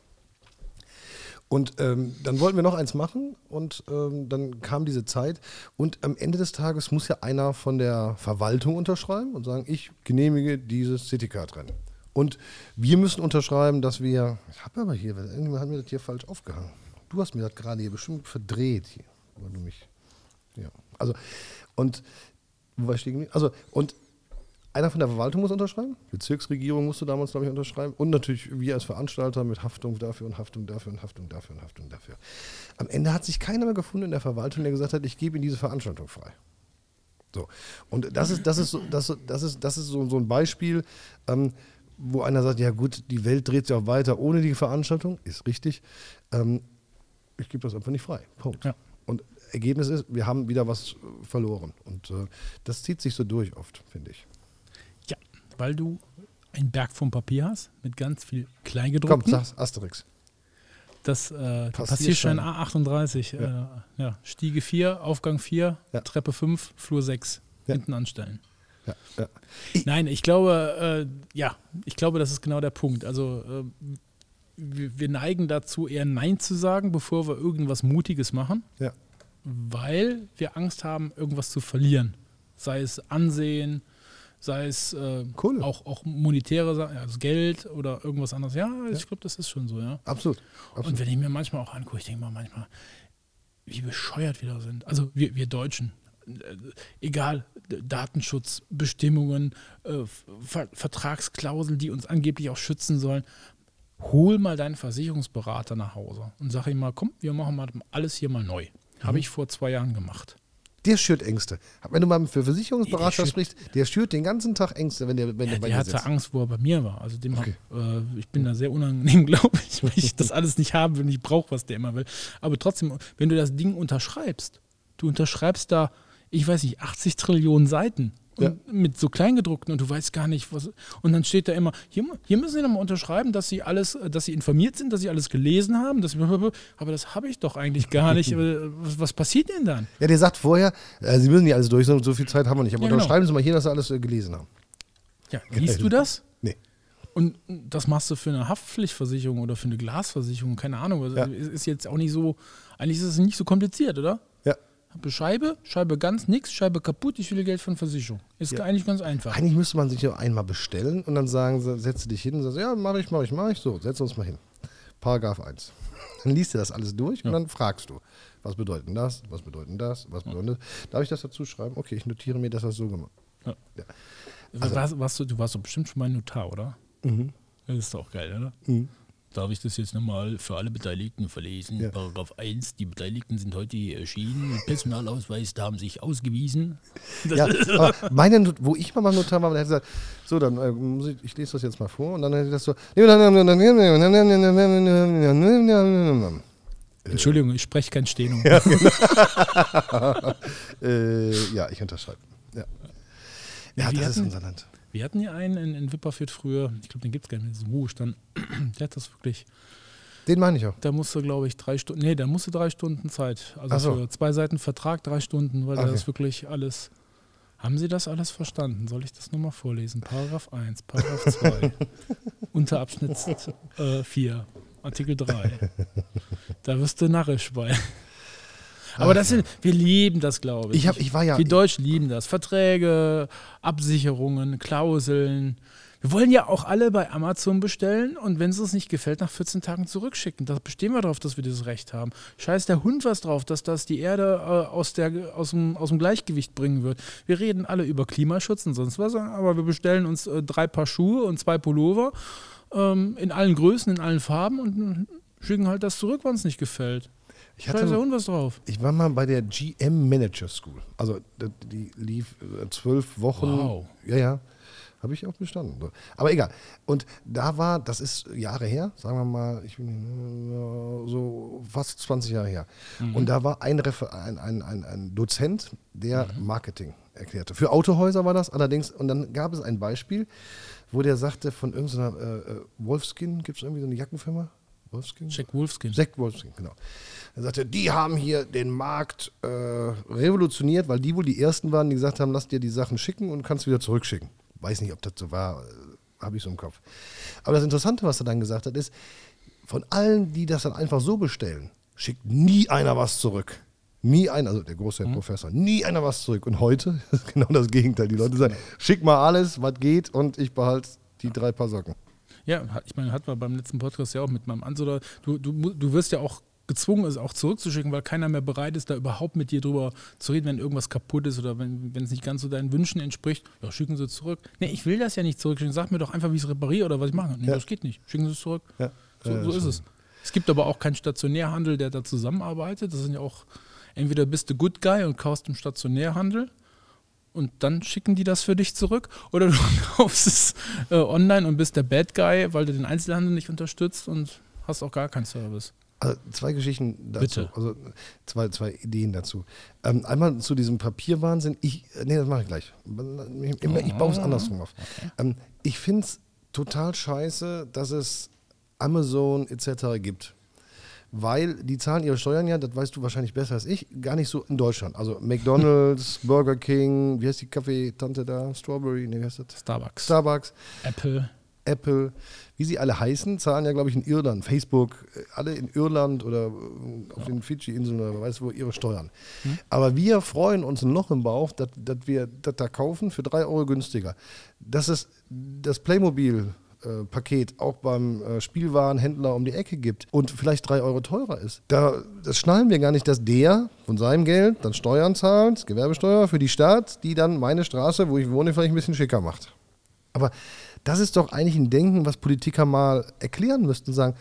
Und ähm, dann wollten wir noch eins machen und ähm, dann kam diese Zeit. Und am Ende des Tages muss ja einer von der Verwaltung unterschreiben und sagen, ich genehmige dieses Citycard-Rennen. Und wir müssen unterschreiben, dass wir. Ich habe aber hier, irgendjemand hat mir das hier falsch aufgehangen. Du hast mir das gerade hier bestimmt verdreht hier, weil du mich. Ja. Also, und? Also, und einer von der Verwaltung muss unterschreiben, Bezirksregierung musste damals, glaube ich, unterschreiben und natürlich wir als Veranstalter mit Haftung dafür und Haftung dafür und Haftung dafür und Haftung dafür. Am Ende hat sich keiner mehr gefunden in der Verwaltung, der gesagt hat, ich gebe Ihnen diese Veranstaltung frei. So. Und das ist, das ist, so, das, das ist, das ist so, so ein Beispiel, ähm, wo einer sagt, ja gut, die Welt dreht sich auch weiter ohne die Veranstaltung, ist richtig. Ähm, ich gebe das einfach nicht frei. Punkt. Ja. Und Ergebnis ist, wir haben wieder was äh, verloren. Und äh, das zieht sich so durch oft, finde ich. Ja, weil du einen Berg vom Papier hast mit ganz viel Komm, Kleingedruckten. sag's Asterix. Das äh, Passierschein. Passierschein A38, ja. Äh, ja, Stiege 4, Aufgang 4, Ja. Treppe 5, Flur 6, Ja. hinten anstellen. Ja, ja. Nein, ich glaube, äh, ja, ich glaube, das ist genau der Punkt. Also äh, wir, wir neigen dazu, eher Nein zu sagen, bevor wir irgendwas Mutiges machen, ja. weil wir Angst haben, irgendwas zu verlieren. Sei es Ansehen, sei es äh, Kohle. auch, auch monetäre Sachen, also Geld oder irgendwas anderes. Ja, ich glaube, das ist schon so, ja. Absolut. Und Absolut. wenn ich mir manchmal auch angucke, ich denke mal manchmal, wie bescheuert wir da sind. Also wir, wir Deutschen. Äh, Egal, D- Datenschutz, Bestimmungen, äh, Ver Vertragsklauseln, die uns angeblich auch schützen sollen. Hol mal deinen Versicherungsberater nach Hause und sag ihm mal, komm, wir machen mal alles hier mal neu. Mhm. Habe ich vor zwei Jahren gemacht. Der schürt Ängste. Wenn du mal für Versicherungsberater sprichst, der schürt den ganzen Tag Ängste, wenn der, wenn Ja, der bei der dir hatte sitzt. Angst, wo er bei mir war. Also dem Okay. hab, äh, ich bin da sehr unangenehm, glaube ich, weil ich das alles nicht haben will und ich brauche, was der immer will. Aber trotzdem, wenn du das Ding unterschreibst, du unterschreibst da, ich weiß nicht, 80 Trillionen Seiten und Ja. mit so Kleingedruckten und du weißt gar nicht, was. Und dann steht da immer, hier, hier müssen Sie nochmal unterschreiben, dass Sie alles, äh, dass Sie informiert sind, dass Sie alles gelesen haben. Dass aber das habe ich doch eigentlich gar nicht. Was, was passiert denn dann? Ja, der sagt vorher, äh, Sie müssen nicht alles durch, so viel Zeit haben wir nicht. Aber Ja, genau. unterschreiben Sie mal hier, dass Sie alles äh, gelesen haben. Ja, liest du das? Nee. Und das machst du für eine Haftpflichtversicherung oder für eine Glasversicherung, keine Ahnung. Also Ja. Ist jetzt auch nicht so, eigentlich ist es nicht so kompliziert, oder? Habe Scheibe, Scheibe ganz nix, Scheibe kaputt, ich will Geld von Versicherung. Ist Ja. eigentlich ganz einfach. Eigentlich müsste man sich ja einmal bestellen und dann sagen sie, setze dich hin und sagst, ja, mach ich, mach ich, mach ich. So, setz uns mal hin. Paragraph 1. Dann liest du das alles durch und Ja. dann fragst du, was bedeutet das, was bedeutet das, was bedeutet das. Darf ich das dazu schreiben? Okay, ich notiere mir, dass das so gemacht Ja. Ja. Also, warst, warst du, du warst doch bestimmt schon mal Notar, oder? Mhm. Das ist doch geil, oder? Mhm. Darf ich das jetzt nochmal für alle Beteiligten verlesen? Ja. Paragraph 1, die Beteiligten sind heute hier erschienen. Personalausweis, da haben sich ausgewiesen. Ja, meine, wo ich mal beim Notar war, der hat gesagt, so, dann äh, muss ich, ich lese das jetzt mal vor und dann hätte ich das so. Entschuldigung, ich spreche kein Steno. äh, ja, ich unterschreibe. Ja, ja das ist unser Land. Wir hatten ja einen in, in Wipperfürth früher, ich glaube, den gibt es gar nicht mehr, so Ruhestand. Der hat das wirklich, Den meine ich auch. da musste, glaube ich, drei Stunden, nee, da musste drei Stunden Zeit. Also so. für zwei Seiten Vertrag, drei Stunden, weil Okay. das wirklich alles. Haben Sie das alles verstanden? Soll ich das nochmal vorlesen? Paragraph 1, Paragraph 2, Unterabschnitt 4, Artikel 3. Da wirst du narrisch bei. Aber das sind, wir lieben das, glaube ich. Ich, hab, ich war ja. Wir Deutschen lieben das. Verträge, Absicherungen, Klauseln. Wir wollen ja auch alle bei Amazon bestellen und wenn es uns nicht gefällt, nach 14 Tagen zurückschicken. Da bestehen wir darauf, dass wir dieses Recht haben. Scheiß der Hund was drauf, dass das die Erde äh, aus, der, aus, dem, aus dem Gleichgewicht bringen wird. Wir reden alle über Klimaschutz und sonst was, aber wir bestellen uns äh, drei Paar Schuhe und zwei Pullover ähm, in allen Größen, in allen Farben und äh, schicken halt das zurück, wenn es nicht gefällt. Ich, hatte, Hund was drauf. ich war mal bei der GM Manager School. Also, die- lief äh, zwölf Wochen. Wow. Ja, ja. Habe ich auch bestanden. Aber egal. Und da war, das ist Jahre her, sagen wir mal, ich bin äh, so fast 20 Jahre her. Und da war ein, Refer ein, ein, ein, ein Dozent, der Marketing erklärte. Für Autohäuser war das allerdings. Und dann gab es ein Beispiel, wo der sagte, von irgendeiner äh, äh, Wolfskin, gibt es irgendwie so eine Jackenfirma? Wolfskin? Jack Wolfskin. Jack Wolfskin, genau. Er sagte, die haben hier den Markt äh, revolutioniert, weil die wohl die ersten waren, die gesagt haben, lass dir die Sachen schicken und kannst wieder zurückschicken. Weiß nicht, ob das so war, äh, habe ich so im Kopf. Aber das Interessante, was er dann gesagt hat, ist, von allen, die das dann einfach so bestellen, schickt nie einer was zurück. Nie einer, also der große Mhm. Professor, nie einer was zurück. Und heute ist genau das Gegenteil. Die Leute sagen, schick mal alles, was geht und ich behalte die drei Paar Socken. Ja, hat- ich meine, hatten wir beim letzten Podcast ja auch mit meinem Ansatz. Du, du, du wirst ja auch gezwungen, es auch zurückzuschicken, weil keiner mehr bereit ist, da überhaupt mit dir drüber zu reden, wenn irgendwas kaputt ist oder wenn, wenn es nicht ganz so deinen Wünschen entspricht. Ja, schicken Sie zurück. Nee, ich will das ja nicht zurückschicken. Sag mir doch einfach, wie ich es repariere oder was ich mache. Nee, Ja. das geht nicht. Schicken Sie es zurück. Ja. So, so ist es. Es gibt aber auch keinen Stationärhandel, der da zusammenarbeitet. Das sind ja auch, entweder bist du Good Guy und kaufst im Stationärhandel und dann schicken die das für dich zurück oder du kaufst es äh, online und bist der Bad Guy, weil du den Einzelhandel nicht unterstützt und hast auch gar keinen Service. Also zwei Geschichten dazu, Bitte. also zwei, zwei Ideen dazu. Ähm, einmal zu diesem Papierwahnsinn. Ich, äh, nee, das mache ich gleich. Ich, ich, ich baue es andersrum auf. Ähm, ich finde es total scheiße, dass es Amazon etc. gibt. Weil die zahlen ihre Steuern ja, das weißt du wahrscheinlich besser als ich, gar nicht so in Deutschland. Also McDonalds, Burger King, wie heißt die Kaffeetante da? Strawberry, nee, wie heißt das? Starbucks, Starbucks. Apple. Apple, wie sie alle heißen, zahlen ja, glaube ich, in Irland, Facebook, äh, alle in Irland oder äh, auf den Fidschi-Inseln oder weiß wo ihre Steuern. Aber wir freuen uns ein Loch im Bauch, dass dass wir das da kaufen für drei Euro günstiger. Dass es das Playmobil-Paket auch beim äh, Spielwarenhändler um die Ecke gibt und vielleicht drei Euro teurer ist. Da, das schnallen wir gar nicht, dass der von seinem Geld dann Steuern zahlt, Gewerbesteuer für die Stadt, die dann meine Straße, wo ich wohne, vielleicht ein bisschen schicker macht. Aber das ist doch eigentlich ein Denken, was Politiker mal erklären müssten. Sagen,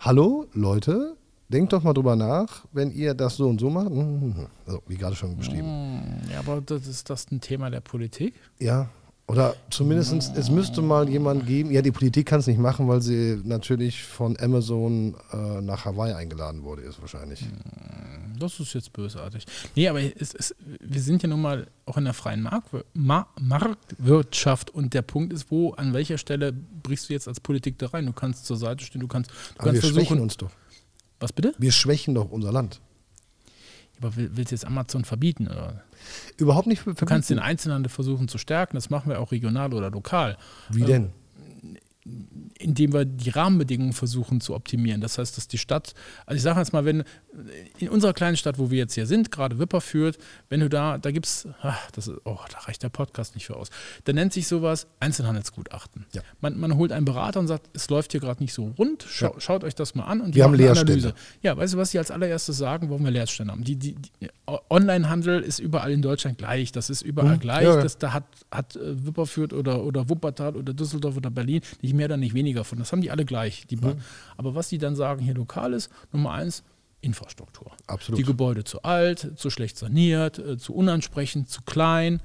hallo Leute, denkt doch mal drüber nach, wenn ihr das so und so macht. Also, wie gerade schon beschrieben. Ja, aber das ist das ein Thema der Politik? Ja, oder zumindest, es müsste mal jemand geben, ja, die Politik kann es nicht machen, weil sie natürlich von Amazon äh, nach Hawaii eingeladen wurde, ist wahrscheinlich. Das ist jetzt bösartig. Nee, aber es, es, wir sind ja nun mal auch in der freien Marktwir Ma Marktwirtschaft und der Punkt ist, wo, an welcher Stelle brichst du jetzt als Politik da rein? Du kannst zur Seite stehen, du kannst, du Aber kannst wir schwächen versuchen. uns doch. Was bitte? Wir schwächen doch unser Land. Aber will- willst du jetzt Amazon verbieten? Oder? Überhaupt nicht Du kannst den Einzelhandel versuchen zu stärken, das machen wir auch regional oder lokal. Wie denn? Indem wir die Rahmenbedingungen versuchen zu optimieren. Das heißt, dass die Stadt, also ich sage jetzt mal, wenn in unserer kleinen Stadt, wo wir jetzt hier sind, gerade Wipperfürth, wenn du da, da gibt es, das ist, oh, da reicht der Podcast nicht für aus. Da nennt sich sowas Einzelhandelsgutachten. Ja. Man, man holt einen Berater und sagt, es läuft hier gerade nicht so rund, schau, Ja. schaut euch das mal an und Wir haben Leerstände. Ja, weißt du, was sie als allererstes sagen, warum wir Leerstände haben? Die, die, die Onlinehandel ist überall in Deutschland gleich, das ist überall Mhm. gleich, Ja, das da hat, hat äh, Wipperfürth oder, oder Wuppertal oder Düsseldorf oder Berlin nicht mehr oder nicht weniger von. Das haben die alle gleich. Die ba- Aber was die dann sagen, hier lokal ist, Nummer eins, Infrastruktur. Absolut. Die Gebäude zu alt, zu schlecht saniert, äh, zu unansprechend, zu klein.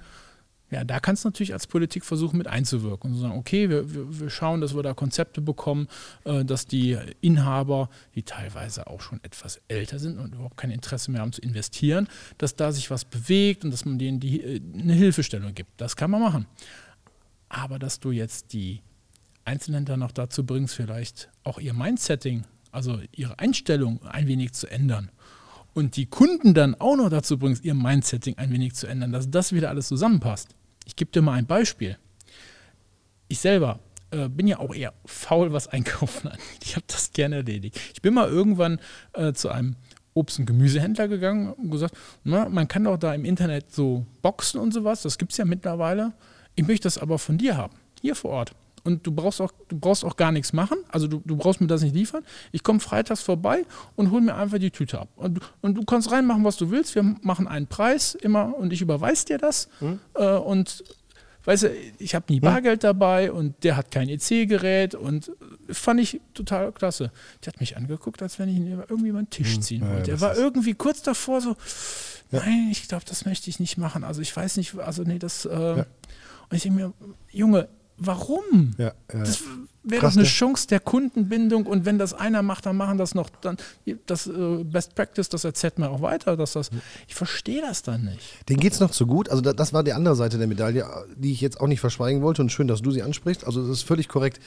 Ja, da kannst du natürlich als Politik versuchen, mit einzuwirken und zu sagen, okay, wir, wir, wir schauen, dass wir da Konzepte bekommen, äh, dass die Inhaber, die teilweise auch schon etwas älter sind und überhaupt kein Interesse mehr haben zu investieren, dass da sich was bewegt und dass man denen die, äh, eine Hilfestellung gibt. Das kann man machen. Aber dass du jetzt die Einzelhändler noch dazu bringst, vielleicht auch ihr Mindsetting, also ihre Einstellung ein wenig zu ändern und die Kunden dann auch noch dazu bringst, ihr Mindsetting ein wenig zu ändern, dass das wieder alles zusammenpasst. Ich gebe dir mal ein Beispiel. Ich selber äh, bin ja auch eher faul, was Einkaufen angeht. Ich habe das gerne erledigt. Ich bin mal irgendwann äh, zu einem Obst- und Gemüsehändler gegangen und gesagt, na, man kann doch da im Internet so Boxen und sowas, das gibt es ja mittlerweile. Ich möchte das aber von dir haben, hier vor Ort. Und du brauchst auch, du brauchst auch gar nichts machen. Also du, du brauchst mir das nicht liefern. Ich komme freitags vorbei und hol mir einfach die Tüte ab. Und, und du kannst reinmachen, was du willst. Wir machen einen Preis immer und ich überweise dir das. Äh, und weißt du, ich habe nie Bargeld dabei und der hat kein EC-Gerät und fand ich total klasse. Der hat mich angeguckt, als wenn ich ihn irgendwie über den Tisch ziehen ja, wollte. Er das war irgendwie kurz davor so, nein, ich glaube, das möchte ich nicht machen. Also ich weiß nicht, also nee, das. Äh, Und ich denke mir, Junge, warum? Ja, ja, Das. Wäre Krass, doch eine ne? Chance der Kundenbindung und wenn das einer macht, dann machen das noch dann das äh, Best Practice, das erzählt mir auch weiter, dass das ich verstehe das dann nicht. Denen geht es noch zu gut. Also da, das war die andere Seite der Medaille, die ich jetzt auch nicht verschweigen wollte. Und schön, dass du sie ansprichst. Also das ist völlig korrekt.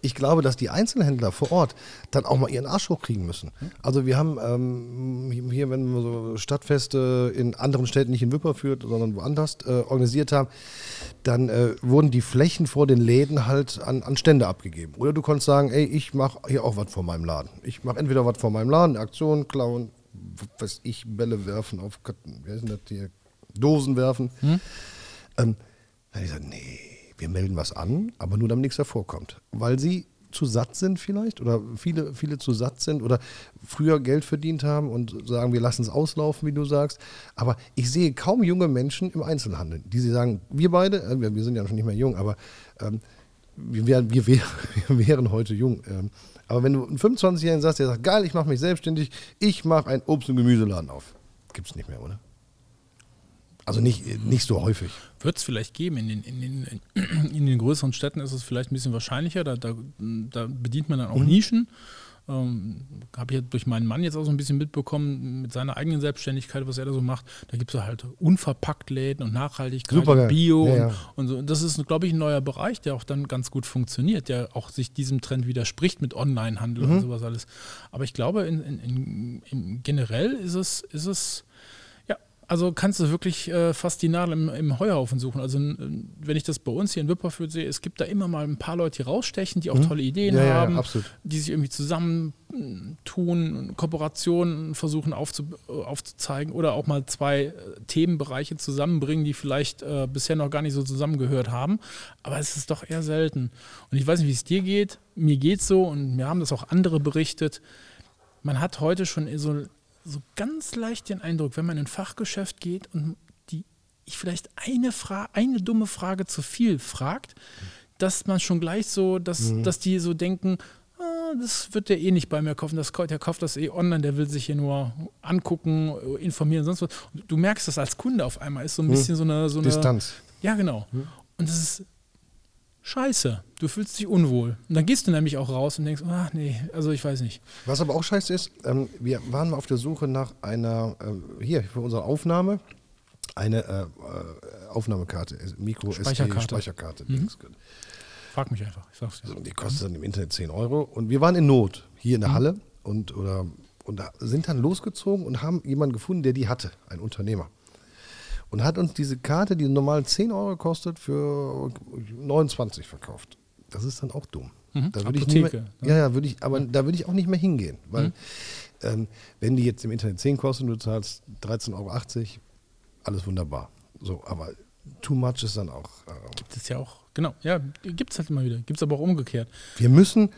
Ich glaube, dass die Einzelhändler vor Ort dann auch mal ihren Arsch hochkriegen müssen. Also wir haben ähm, hier, wenn wir so Stadtfeste in anderen Städten, nicht in Wipperfürth, sondern woanders äh, organisiert haben, dann äh, wurden die Flächen vor den Läden halt an, an Stände abgegeben. Geben. Oder du konntest sagen, ey, ich mache hier auch was vor meinem Laden. Ich mache entweder was vor meinem Laden, eine Aktion, klauen, was ich, Bälle werfen auf, wie heißt das hier, Dosen werfen. Ähm, dann ich gesagt, nee, wir melden was an, aber nur damit nichts hervorkommt. Weil sie zu satt sind vielleicht oder viele, viele zu satt sind oder früher Geld verdient haben und sagen, wir lassen es auslaufen, wie du sagst. Aber ich sehe kaum junge Menschen im Einzelhandel, die sie sagen, wir beide, äh, wir, wir sind ja schon nicht mehr jung, aber ähm, wir, wären, wir, wär, wir wären heute jung. Ähm, aber wenn du einen 25-Jährigen sagst, der sagt, geil, ich mache mich selbstständig, ich mache einen Obst- und Gemüseladen auf. Gibt es nicht mehr, oder? Also nicht, nicht so häufig. Wird es vielleicht geben. In den, in, den, in den größeren Städten ist es vielleicht ein bisschen wahrscheinlicher. Da, da, da bedient man dann auch Nischen. Ähm, Habe ich ja durch meinen Mann jetzt auch so ein bisschen mitbekommen, mit seiner eigenen Selbstständigkeit, was er da so macht. Da gibt es halt unverpackt Läden und Nachhaltigkeit, Supergeil. und Bio Ja, und, ja. und so. Und das ist, glaube ich, ein neuer Bereich, der auch dann ganz gut funktioniert, der auch sich diesem Trend widerspricht mit Onlinehandel Mhm. und sowas alles. Aber ich glaube, in, in, in, generell ist es, ist es also kannst du wirklich äh, fast die Nadel im, im Heuhaufen suchen. Also wenn ich das bei uns hier in Wipperfürth sehe, es gibt da immer mal ein paar Leute, die rausstechen, die auch tolle Ideen Mhm. Ja, ja, ja, haben, absolut. die sich irgendwie zusammentun, Kooperationen versuchen aufzu, äh, aufzuzeigen oder auch mal zwei äh, Themenbereiche zusammenbringen, die vielleicht äh, bisher noch gar nicht so zusammengehört haben. Aber es ist doch eher selten. Und ich weiß nicht, wie es dir geht. Mir geht so und mir haben das auch andere berichtet man hat heute schon so, so ganz leicht den Eindruck, wenn man in ein Fachgeschäft geht und die ich vielleicht eine Frage, eine dumme Frage zu viel fragt, dass man schon gleich so, dass, dass die so denken, ah, das wird der eh nicht bei mir kaufen, das, der kauft das eh online, der will sich hier nur angucken, informieren, sonst was. Du merkst das als Kunde auf einmal, ist so ein bisschen so eine, so eine Distanz. ja, genau. Und das ist scheiße. Du fühlst dich unwohl. Und dann gehst du nämlich auch raus und denkst, ach nee, also ich weiß nicht. Was aber auch scheiße ist, ähm, wir waren mal auf der Suche nach einer, äh, hier für unsere Aufnahme, eine äh, äh, Aufnahmekarte, äh, Micro Speicherkarte. SD Speicherkarte. Dings. Frag mich einfach. Ich sag's dir. So, die kostet dann im Internet 10 Euro. Und wir waren in Not hier in der Halle und, oder, und da sind dann losgezogen und haben jemanden gefunden, der die hatte, ein Unternehmer. Und hat uns diese Karte, die normal 10 Euro kostet, für 29 verkauft. Das ist dann auch dumm. Mhm. Da würde ich nicht mehr, Apotheke, ja, ja, würde ich, aber da würde ich auch nicht mehr hingehen. Weil ähm, wenn die jetzt im Internet 10 kosten, du zahlst 13,80 Euro, alles wunderbar. So, aber too much ist dann auch. Äh, Gibt es ja auch, genau, ja, gibt es halt immer wieder. Gibt es aber auch umgekehrt. Wir müssen,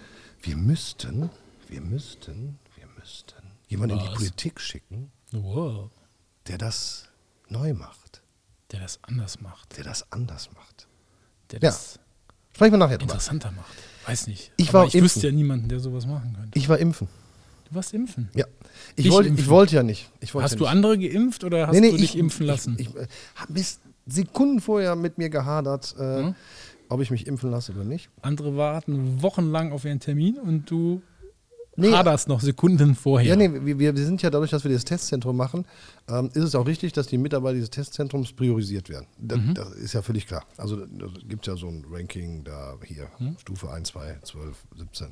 wir müssten, wir müssten, wir müssten jemanden in die Was? Politik schicken, Wow. der das neu macht, Der das anders macht. der das anders macht. Der Ja. das Sprechen wir nachher drüber. interessanter macht. Weiß nicht. Ich war ich impfen. wüsste ja niemanden, der sowas machen könnte. Ich war impfen. Du warst impfen. Ja. Ich, wollte, ich impfen. wollte ja nicht. Ich wollte Hast ja du nicht. andere geimpft oder hast Nee, nee, du dich ich- impfen lassen? Ich, ich äh, habe bis Sekunden vorher mit mir gehadert, äh, Mhm. ob ich mich impfen lasse oder nicht. andere warten wochenlang auf ihren Termin und du Nee, haderst noch Sekunden vorher. Ja, nee, wir, wir sind ja dadurch, dass wir das Testzentrum machen, ähm, ist es auch richtig, dass die Mitarbeiter dieses Testzentrums priorisiert werden. Das, Mhm. das ist ja völlig klar. Also da gibt es ja so ein Ranking da hier, Mhm. Stufe 1, 2, 12, 17.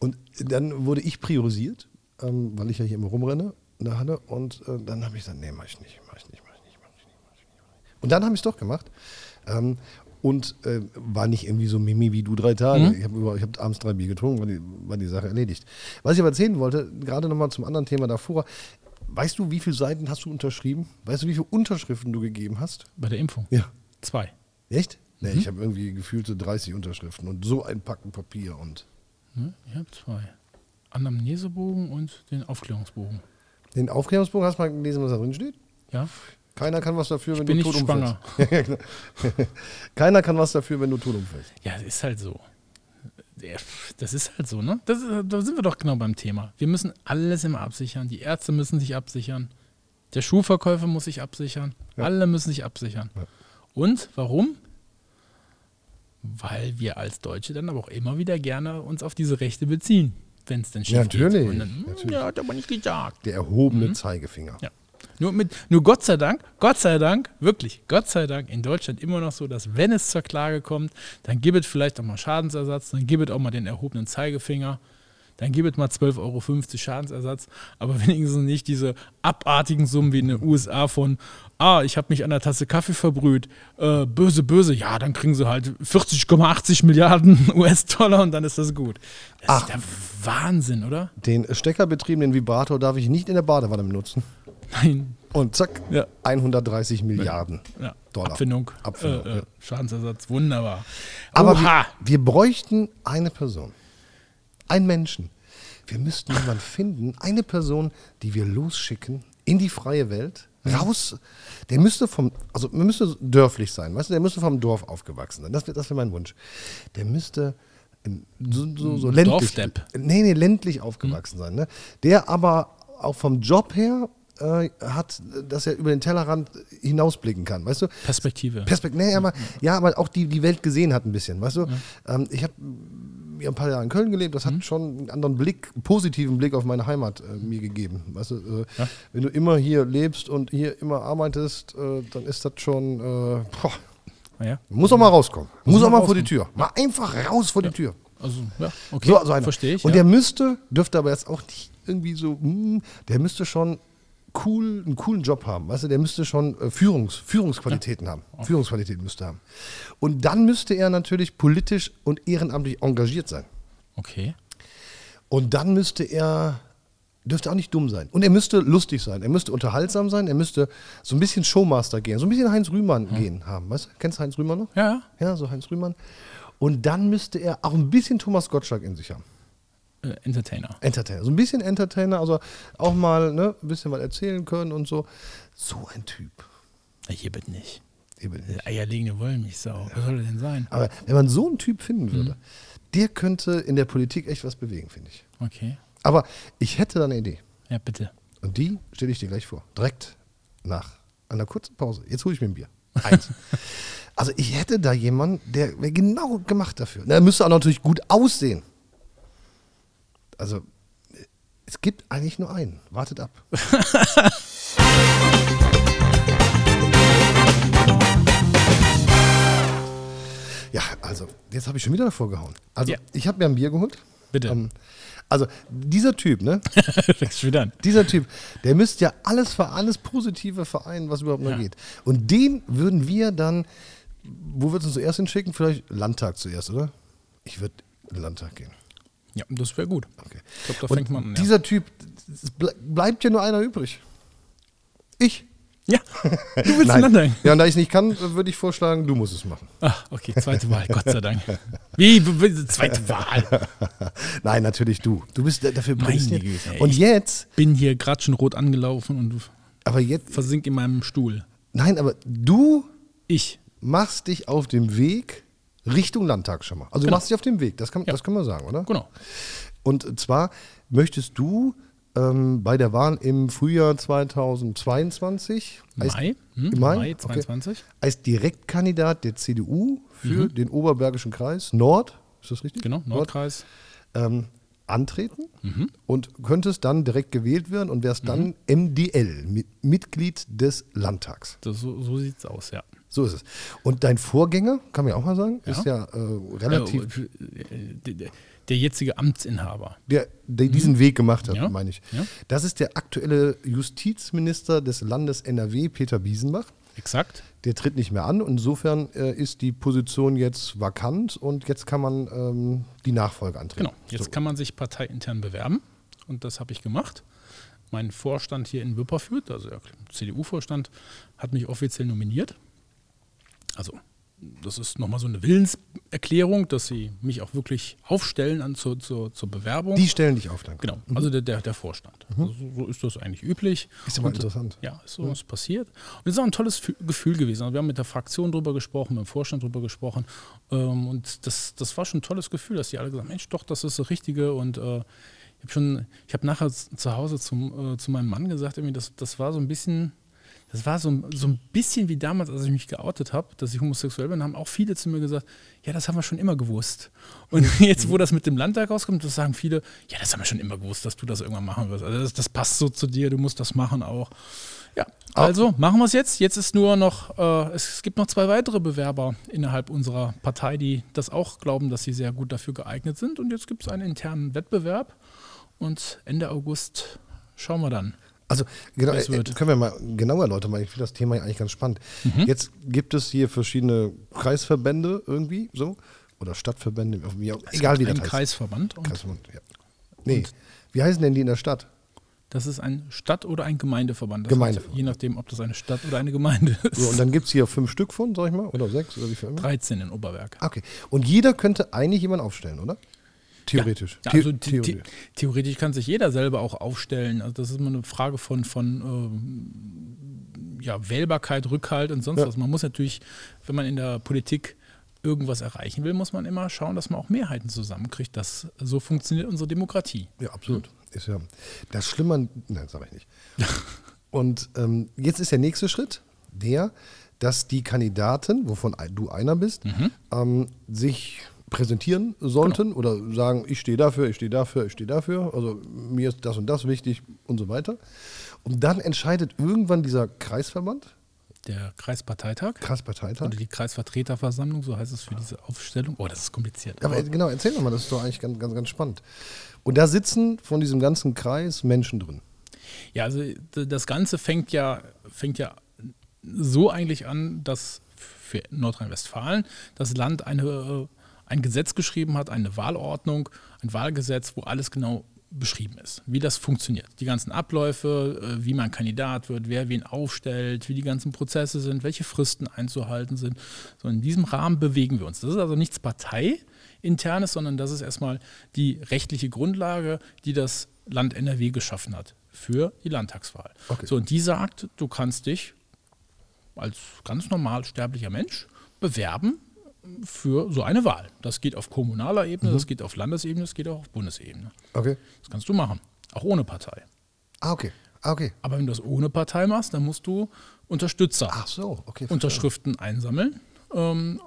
Und dann wurde ich priorisiert, ähm, weil ich ja hier immer rumrenne in der Halle. Und äh, dann habe ich gesagt, nee, mach ich nicht, mach ich nicht, mach ich nicht, mach ich nicht, mach ich nicht. Mach ich nicht. Und dann habe ich es doch gemacht. Ähm, und äh, war nicht irgendwie so Mimi wie du drei Tage. Mhm. Ich habe hab abends drei Bier getrunken, war die, war die Sache erledigt. Was ich aber erzählen wollte, gerade nochmal zum anderen Thema davor, weißt du, wie viele Seiten hast du unterschrieben? Weißt du, wie viele Unterschriften du gegeben hast? Bei der Impfung. Ja. Zwei. Echt? Nee, Mhm. ich habe irgendwie gefühlte 30 Unterschriften und so ein Packen Papier und Ne? Ich habe zwei. Anamnesebogen und den Aufklärungsbogen. den Aufklärungsbogen hast du mal gelesen, was da drin steht? Ja, Keiner kann was dafür, wenn bin du tot schwanger. umfällst. Genau. Keiner kann was dafür, wenn du tot umfällst. Ja, das ist halt so. Das ist halt so, ne? Das, da sind wir doch genau beim Thema. Wir müssen alles immer absichern. Die Ärzte müssen sich absichern. Der Schuhverkäufer muss sich absichern. Ja. Alle müssen sich absichern. Ja. Und warum? Weil wir als Deutsche dann aber auch immer wieder gerne uns auf diese Rechte beziehen, wenn es denn schief Ja, geht. natürlich, Und dann, natürlich. Ja, hat aber nicht gesagt. Der erhobene Zeigefinger. Ja. Nur, mit, nur Gott sei Dank, Gott sei Dank, wirklich, Gott sei Dank in Deutschland immer noch so, dass wenn es zur Klage kommt, dann gibt es vielleicht auch mal Schadensersatz, dann gibt es auch mal den erhobenen Zeigefinger. dann gib es mal 12,50 Euro Schadensersatz, aber wenigstens nicht diese abartigen Summen wie in den USA von, ah, ich habe mich an der Tasse Kaffee verbrüht, äh, böse, böse, ja, dann kriegen sie halt 40,80 Milliarden US-Dollar und dann ist das gut. Das Ach. ist der Wahnsinn, oder? Den steckerbetriebenen Vibrator darf ich nicht in der Badewanne benutzen. Nein, Und zack, Ja. 130 Milliarden ja. Dollar. Abfindung, Abfindung, äh, äh. Schadensersatz, wunderbar. Aber wir, wir bräuchten eine Person. Einen Menschen. Wir müssten jemanden finden, eine Person, die wir losschicken in die freie Welt, raus. Der müsste vom, also der müsste dörflich sein, weißt du, der müsste vom Dorf aufgewachsen sein. Das wäre das wär mein Wunsch. Der müsste so, so, so ländlich, nee, nee, ländlich aufgewachsen sein. Ne? Der aber auch vom Job her äh, hat, dass er über den Tellerrand hinausblicken kann, weißt du? Perspektive. Perspektive, nee, aber, ja, aber auch die, die Welt gesehen hat ein bisschen, weißt du? Ähm, ich habe ja ein paar Jahre in Köln gelebt, das hat schon einen anderen Blick, einen positiven Blick auf meine Heimat äh, mir gegeben. Weißt du, äh, Ja. wenn du immer hier lebst und hier immer arbeitest, äh, dann ist das schon, äh, boah, Ah ja. muss auch mal rauskommen. Muss, mal auch mal vor die rauskommen. Tür. Mal einfach raus vor die Tür. Also, ja, okay. So, so einer. Verstehe ich. Und ja. der müsste, dürfte aber jetzt auch nicht irgendwie so, hm, der müsste schon cool, einen coolen Job haben. Weißt du, der müsste schon äh, Führungs, Führungsqualitäten haben. Führungsqualitäten müsste haben. Und dann müsste er natürlich politisch und ehrenamtlich engagiert sein. okay. Und dann müsste er, dürfte auch nicht dumm sein. Und er müsste lustig sein. Er müsste unterhaltsam sein. Er müsste so ein bisschen Showmaster gehen. So ein bisschen Heinz Rühmann gehen haben. Weißt du, kennst du Heinz Rühmann noch? Ja, ja. Ja, so Heinz Rühmann. Und dann müsste er auch ein bisschen Thomas Gottschalk in sich haben. Äh, Entertainer. Entertainer. So ein bisschen Entertainer, also auch mal ne, ein bisschen was erzählen können und so. So ein Typ. Ja, Hier bitte nicht. Eben nicht. Der eierlegende Wollmilchsau. Was soll er denn sein? Aber wenn man so einen Typ finden würde, Mhm. der könnte in der Politik echt was bewegen, finde ich. Okay. Aber ich hätte da eine Idee. Ja, bitte. Und die stelle ich dir gleich vor. Direkt nach einer kurzen Pause. Jetzt hole ich mir ein Bier. Eins. also ich hätte da jemanden, der wäre genau gemacht dafür. Na, Er müsste auch natürlich gut aussehen. Also es gibt eigentlich nur einen. Wartet ab. ja, also jetzt habe ich schon wieder davor gehauen. Also Ja. ich habe mir ein Bier geholt. Bitte. Ähm, also dieser Typ, ne? Fängst schon wieder an. Dieser Typ, der müsste ja alles für alles Positive vereinen, was überhaupt Ja. nur geht. Und den würden wir dann, wo würdest du uns zuerst hinschicken? Vielleicht Landtag zuerst, oder? Ich würde in den Landtag gehen. Ja, das wäre gut. Okay. Ich glaube, da Und fängt man an. Ja. dieser Typ, ble bleibt ja nur einer übrig. Ich. ja, du willst Landtag. Ja, und da ich es nicht kann, würde ich vorschlagen, du musst es machen. Ach, okay, zweite Wahl, Gott sei Dank. Wie, zweite Wahl? Nein, natürlich du. Du bist da- dafür prädestiniert. Und jetzt, Bin hier gerade schon rot angelaufen und aber jetzt, versink in meinem Stuhl. nein, aber du Ich. machst dich auf dem Weg Richtung Landtag schon mal. Also du Genau. machst dich auf dem Weg, das kann, Ja. das kann man sagen, oder? Genau. Und zwar möchtest du ähm, bei der Wahl im Frühjahr 2022 als, Mai, hm, im Mai, Mai Okay. 22. als Direktkandidat der CDU für den Oberbergischen Kreis Nord, ist das richtig? Mhm. Genau, Nordkreis. ähm, antreten Mhm. und könntest dann direkt gewählt werden und wärst dann MDL, Mi- Mitglied des Landtags. Das, so, so sieht es aus, ja. So ist es. Und dein Vorgänger, kann man ja auch mal sagen, ist ja äh, relativ, Äh, der, der- jetzige Amtsinhaber. der, der diesen Weg gemacht hat, Mhm. Ja, meine ich. ja. Das ist der aktuelle Justizminister des Landes NRW, Peter Biesenbach. Exakt. Der tritt nicht mehr an. Insofern äh, ist die Position jetzt vakant und jetzt kann man ähm, die Nachfolge antreten. Genau. Jetzt so. kann man sich parteiintern bewerben und das habe ich gemacht. Mein Vorstand hier in Wipperfürth, also der CDU-Vorstand, hat mich offiziell nominiert. Also das ist nochmal so eine Willenserklärung, dass sie mich auch wirklich aufstellen an zur, zur, zur Bewerbung. Die stellen dich auf, danke. Genau, also der, der, der Vorstand. Also so, ist das eigentlich üblich. Ist aber interessant. Ja, ist so was passiert. Und es ist auch ein tolles Fü- Gefühl gewesen. Also wir haben mit der Fraktion drüber gesprochen, mit dem Vorstand drüber gesprochen. Ähm, und das, das war schon ein tolles Gefühl, dass die alle gesagt haben, Mensch, doch, das ist das Richtige. Und äh, ich habe schon, ich habe nachher zu Hause zum, äh, zu meinem Mann gesagt, irgendwie, das, das war so ein bisschen, das war so, so ein bisschen wie damals, als ich mich geoutet habe, dass ich homosexuell bin, haben auch viele zu mir gesagt, ja, das haben wir schon immer gewusst. Und jetzt, wo das mit dem Landtag rauskommt, das sagen viele, ja, das haben wir schon immer gewusst, dass du das irgendwann machen wirst. Also das, das passt so zu dir, du musst das machen auch. Ja, also machen wir es jetzt. Jetzt ist nur noch, äh, es, es gibt noch zwei weitere Bewerber innerhalb unserer Partei, die das auch glauben, dass sie sehr gut dafür geeignet sind. Und jetzt gibt es einen internen Wettbewerb. und Ende August schauen wir dann. Also genau, äh, können wir mal genauer erläutern, weil ich finde das Thema ja eigentlich ganz spannend. Mhm. Jetzt gibt es hier verschiedene Kreisverbände irgendwie so oder Stadtverbände, wie auch, egal wie das heißt. Kreisverband. Und Kreisverband, ja. Nee, wie heißen denn die in der Stadt? das ist ein Stadt- oder ein Gemeindeverband. Das Gemeindeverband. Heißt, je nachdem, ob das eine Stadt oder eine Gemeinde ist. So, und dann gibt es hier fünf Stück von, sag ich mal, oder sechs oder wie viel immer. 13 in Oberberg. Ah, Okay. Und jeder könnte eigentlich jemanden aufstellen, oder? Theoretisch. Ja, also the- theoretisch. the- theoretisch kann sich jeder selber auch aufstellen. Also das ist immer eine Frage von, von ähm, ja, Wählbarkeit, Rückhalt und sonst Ja. was. Man muss natürlich, wenn man in der Politik irgendwas erreichen will, muss man immer schauen, dass man auch Mehrheiten zusammenkriegt. Das, so funktioniert unsere Demokratie. Ja, absolut. Ist ja das Schlimme an, nein, sage ich nicht. Und ähm, jetzt ist der nächste Schritt der, dass die Kandidaten, wovon du einer bist, Mhm. ähm, sich präsentieren sollten Genau. oder sagen, ich stehe dafür, ich stehe dafür, ich stehe dafür, also mir ist das und das wichtig und so weiter. Und dann entscheidet irgendwann dieser Kreisverband, Der Kreisparteitag Kreisparteitag. oder die Kreisvertreterversammlung, so heißt es für diese Aufstellung. Oh, das ist kompliziert. Aber äh, genau, erzähl doch mal, das ist doch eigentlich ganz, ganz, ganz spannend. Und da sitzen von diesem ganzen Kreis Menschen drin. Ja, also das Ganze fängt ja, fängt ja so eigentlich an, dass für Nordrhein-Westfalen das Land eine, äh, ein Gesetz geschrieben hat, eine Wahlordnung, ein Wahlgesetz, wo alles genau beschrieben ist, wie das funktioniert. Die ganzen Abläufe, äh, wie man Kandidat wird, wer wen aufstellt, wie die ganzen Prozesse sind, welche Fristen einzuhalten sind. So in diesem Rahmen bewegen wir uns. Das ist also nichts Parteiinternes, sondern das ist erstmal die rechtliche Grundlage, die das Land NRW geschaffen hat für die Landtagswahl. Okay. So, und die sagt, du kannst dich als ganz normal sterblicher Mensch bewerben für so eine Wahl. Das geht auf kommunaler Ebene, Mhm. das geht auf Landesebene, das geht auch auf Bundesebene. Okay. Das kannst du machen, auch ohne Partei. Ah, okay. Ah, okay. Aber wenn du das ohne Partei machst, dann musst du Unterstützer so, okay. Unterschriften einsammeln. Ähm,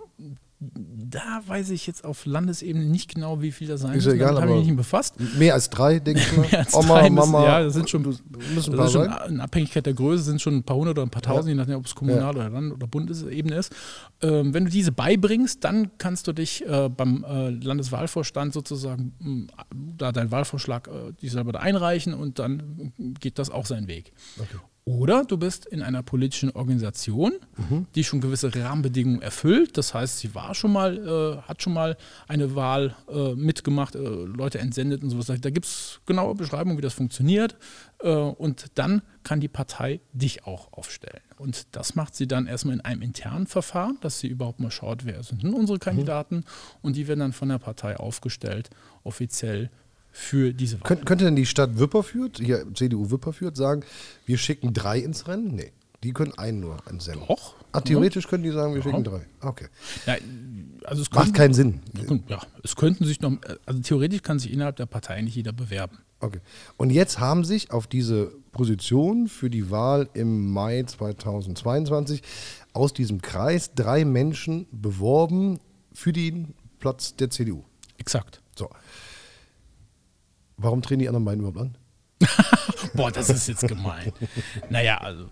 da weiß ich jetzt auf Landesebene nicht genau, wie viel das sein Ist ja müssen. egal, habe ich aber- mich nicht befasst. Mehr als drei, denke ich mal. Mehr als Oma, drei müssen- Mama. ja, das sind schon- Das ist schon in Abhängigkeit der Größe sind schon ein paar hundert oder ein paar tausend, je nachdem, ob es kommunal oder Land- oder Bundesebene ist. Ähm, wenn du diese beibringst, dann kannst du dich äh, beim äh, Landeswahlvorstand sozusagen mh, da deinen Wahlvorschlag äh, dich selber da einreichen und dann geht das auch seinen Weg. Okay. Oder du bist in einer politischen Organisation, die schon gewisse Rahmenbedingungen erfüllt. Das heißt, sie war schon mal, äh, hat schon mal eine Wahl äh, mitgemacht, äh, Leute entsendet und sowas. Da gibt es genaue Beschreibungen, wie das funktioniert. Äh, und dann kann die Partei dich auch aufstellen. Und das macht sie dann erstmal in einem internen Verfahren, dass sie überhaupt mal schaut, wer sind denn unsere Kandidaten. Und die werden dann von der Partei aufgestellt, offiziell für diese Wahl. Könnt, könnte denn die Stadt Wipperfürth, hier CDU Wipperfürth, sagen, wir schicken drei ins Rennen? Nee. Die können einen nur entsenden. Doch. Ah, theoretisch können die sagen, wir Ja. schicken drei. Okay. Ja, also es Macht könnten- keinen Sinn. Ja, es könnten sich noch, also theoretisch kann sich innerhalb der Partei nicht jeder bewerben. Okay. Und jetzt haben sich auf diese Position für die Wahl im Mai 2022 aus diesem Kreis drei Menschen beworben für den Platz der CDU. Exakt. So. Warum treten die anderen beiden überhaupt an? Boah, das ist jetzt gemein. naja, also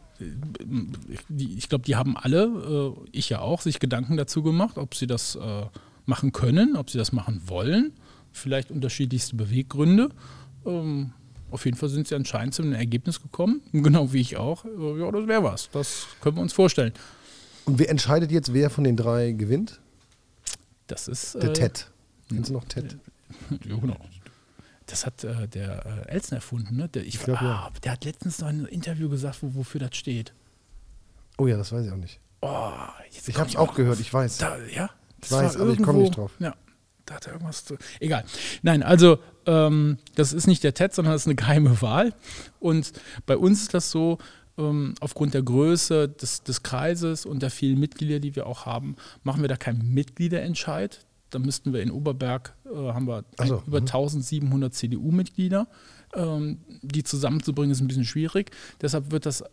ich glaube, die haben alle, äh, ich ja auch, sich Gedanken dazu gemacht, ob sie das äh, machen können, ob sie das machen wollen. Vielleicht unterschiedlichste Beweggründe. Ähm, auf jeden Fall sind sie anscheinend zu einem Ergebnis gekommen, genau wie ich auch. Äh, ja, das wäre was. Das können wir uns vorstellen. Und wer entscheidet jetzt, wer von den drei gewinnt? Das ist. Der äh, Ted. Kennst du noch Ted? Ja, genau. Das hat äh, der äh, Elsen erfunden, ne? Der, ich, glaub, ja. ah, der hat letztens noch in einem Interview gesagt, wo, wofür das steht. Oh ja, das weiß ich auch nicht. Oh, Ich habe es auch gehört, ich weiß. Da, ja, das weiß, aber ich komm nicht irgendwo- drauf. Ja, da hat er irgendwas zu. Egal. Nein, also ähm, das ist nicht der TED, sondern das ist eine geheime Wahl. Und bei uns ist das so, ähm, aufgrund der Größe des, des Kreises und der vielen Mitglieder, die wir auch haben, machen wir da keinen Mitgliederentscheid. Da müssten wir in Oberberg, äh, haben wir so, über mhm. 1700 CDU-Mitglieder. Ähm, die zusammenzubringen ist ein bisschen schwierig. Deshalb wird das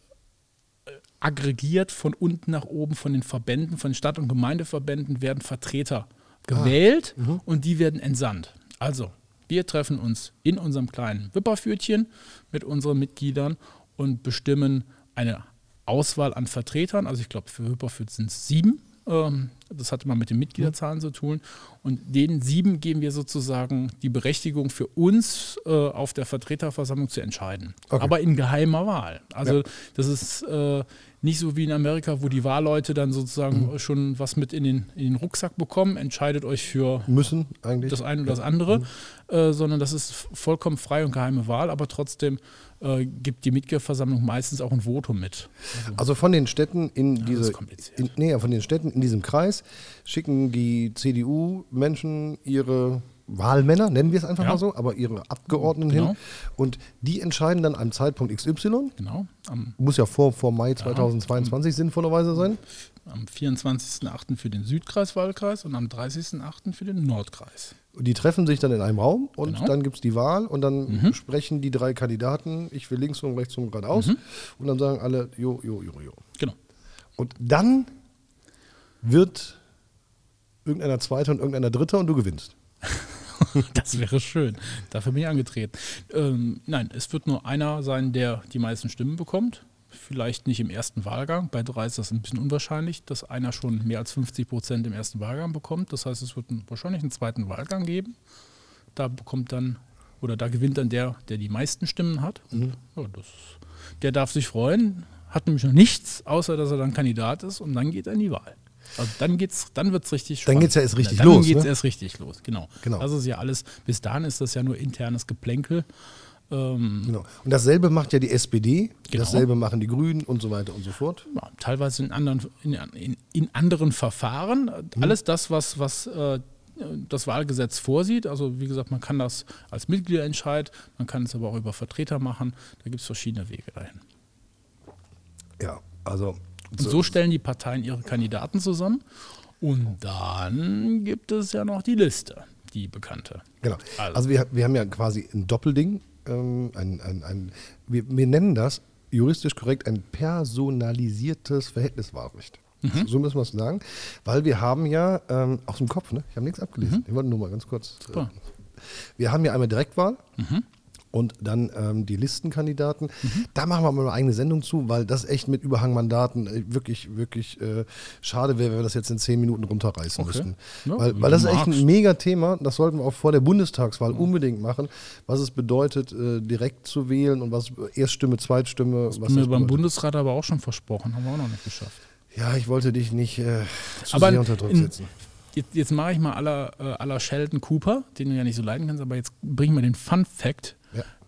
aggregiert von unten nach oben von den Verbänden, von den Stadt- und Gemeindeverbänden werden Vertreter gewählt und die werden entsandt. Also, wir treffen uns in unserem kleinen Wipperfürtchen mit unseren Mitgliedern und bestimmen eine Auswahl an Vertretern. Also ich glaube, für Wipperfürth sind es sieben ähm, Das hat immer mit den Mitgliederzahlen zu tun. Und den sieben geben wir sozusagen die Berechtigung für uns äh, auf der Vertreterversammlung zu entscheiden. Okay. Aber in geheimer Wahl. Also Ja. das ist äh, nicht so wie in Amerika, wo die Wahlleute dann sozusagen schon was mit in den, in den Rucksack bekommen, entscheidet euch für Müssen eigentlich. das eine oder das andere, äh, sondern das ist vollkommen frei und geheime Wahl, aber trotzdem äh, gibt die Mitgliederversammlung meistens auch ein Votum mit. Also von den Städten in das diese, in, nee, von den Städten in diesem Kreis schicken die CDU-Menschen ihre Wahlmänner, nennen wir es einfach Ja. mal so, aber ihre Abgeordneten Genau. hin und die entscheiden dann am Zeitpunkt XY, Genau, am, muss ja vor, vor Mai 2022 sinnvollerweise sein, am 24.08. für den Südkreiswahlkreis und am 30.08. für den Nordkreis. Und die treffen sich dann in einem Raum und Genau. dann gibt es die Wahl und dann Mhm. sprechen die drei Kandidaten, ich will links und rechts und geradeaus Mhm. und dann sagen alle, jo, jo, jo, jo. Genau. Und dann wird irgendeiner Zweiter und irgendeiner Dritter und du gewinnst. Das wäre schön. Dafür bin ich angetreten. Ähm, nein, es wird nur einer sein, der die meisten Stimmen bekommt. Vielleicht nicht im ersten Wahlgang. Bei drei ist das ein bisschen unwahrscheinlich, dass einer schon mehr als 50 Prozent im ersten Wahlgang bekommt. Das heißt, es wird einen, wahrscheinlich einen zweiten Wahlgang geben. Da bekommt dann, oder da gewinnt dann der, der die meisten Stimmen hat. Und, ja, das, der darf sich freuen, hat nämlich noch nichts, außer dass er dann Kandidat ist und dann geht er in die Wahl. Also dann geht's, dann wird es richtig Dann spannend. geht's ja erst richtig dann los, Dann geht's ne? erst richtig los, genau. Genau. Das ist ja alles, bis dahin ist das ja nur internes Geplänkel. Ähm, Genau. Und dasselbe macht ja die SPD, Genau. dasselbe machen die Grünen und so weiter und so fort. ja, teilweise in anderen, in, in, in anderen Verfahren. Alles das, was, was äh, das Wahlgesetz vorsieht. Also wie gesagt, man kann das als Mitgliederentscheid, man kann es aber auch über Vertreter machen. Da gibt es verschiedene Wege dahin. Ja, also Und so stellen die Parteien ihre Kandidaten zusammen. Und dann gibt es ja noch die Liste, die bekannte. Genau. Also- Also, wir, wir haben ja quasi ein Doppelding. Ähm, ein, ein, ein, wir, wir nennen das juristisch korrekt ein personalisiertes Verhältniswahlrecht. Mhm. So müssen wir es sagen. Weil wir haben ja ähm, aus dem Kopf, ne? ich habe nichts abgelesen. Ich wollte nur mal ganz kurz. Äh, Mhm. Wir haben ja einmal Direktwahl. Mhm. Und dann ähm, die Listenkandidaten. Da machen wir mal eine eigene Sendung zu, weil das echt mit Überhangmandaten äh, wirklich, wirklich äh, schade wäre, wenn wir das jetzt in zehn Minuten runterreißen Okay. müssten. Ja, weil, weil das ist echt ein mega Thema. Das sollten wir auch vor der Bundestagswahl unbedingt machen, was es bedeutet, äh, direkt zu wählen und was Erststimme, Zweitstimme, was Haben wir das beim bedeutet. Bundesrat aber auch schon versprochen, haben wir auch noch nicht geschafft. Ja, ich wollte dich nicht äh, zu Aber sehr unter Druck setzen. Jetzt, jetzt mache ich mal aller, äh, aller Sheldon Cooper, den du ja nicht so leiden kannst, aber jetzt bringe ich mal den Fun Fact.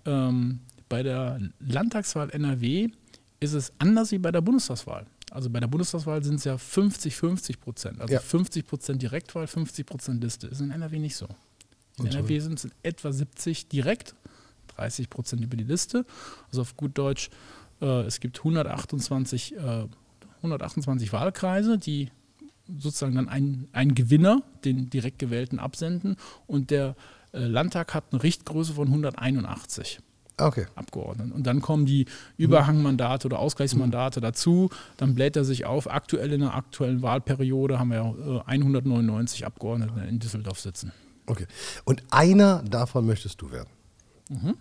Ähm, bei der Landtagswahl NRW ist es anders wie bei der Bundestagswahl. Also bei der Bundestagswahl sind es ja 50-50 Prozent. Also Ja. 50 Prozent Direktwahl, 50 Prozent Liste. Ist in NRW nicht so. In Und. NRW sind es etwa 70 direkt, 30 Prozent über die Liste. Also auf gut Deutsch, äh, es gibt 128, äh, 128 Wahlkreise, die sozusagen dann einen, einen Gewinner, den direkt gewählten, absenden. Und der Landtag hat eine Richtgröße von 181 Ah, Okay. Abgeordneten. Und dann kommen die Überhangmandate oder Ausgleichsmandate dazu. Dann bläht er sich auf. Aktuell in der aktuellen Wahlperiode haben wir äh, 199 Abgeordnete in Düsseldorf sitzen. Okay. Und einer davon möchtest du werden.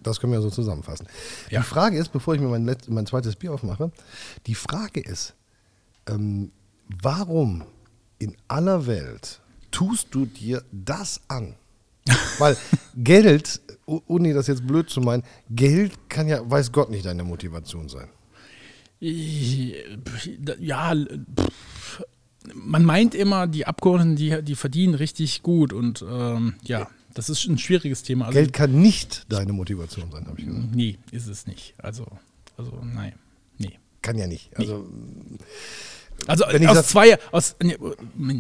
Das können wir so zusammenfassen. Ja. Die Frage ist, bevor ich mir mein, letzt, mein zweites Bier aufmache, die Frage ist, ähm, warum in aller Welt tust du dir das an? Weil Geld, oh- ohne das jetzt blöd zu meinen, Geld kann ja, weiß Gott nicht deine Motivation sein. Ja, pff, man meint immer, die Abgeordneten, die, die verdienen richtig gut. Und ähm, ja, das ist ein schwieriges Thema. Also, Geld kann nicht deine Motivation sein, habe ich gesagt. Nee, ist es nicht. Also, also nein. Nee. Kann ja nicht. Also, Also aus sag- zwei, aus, nee,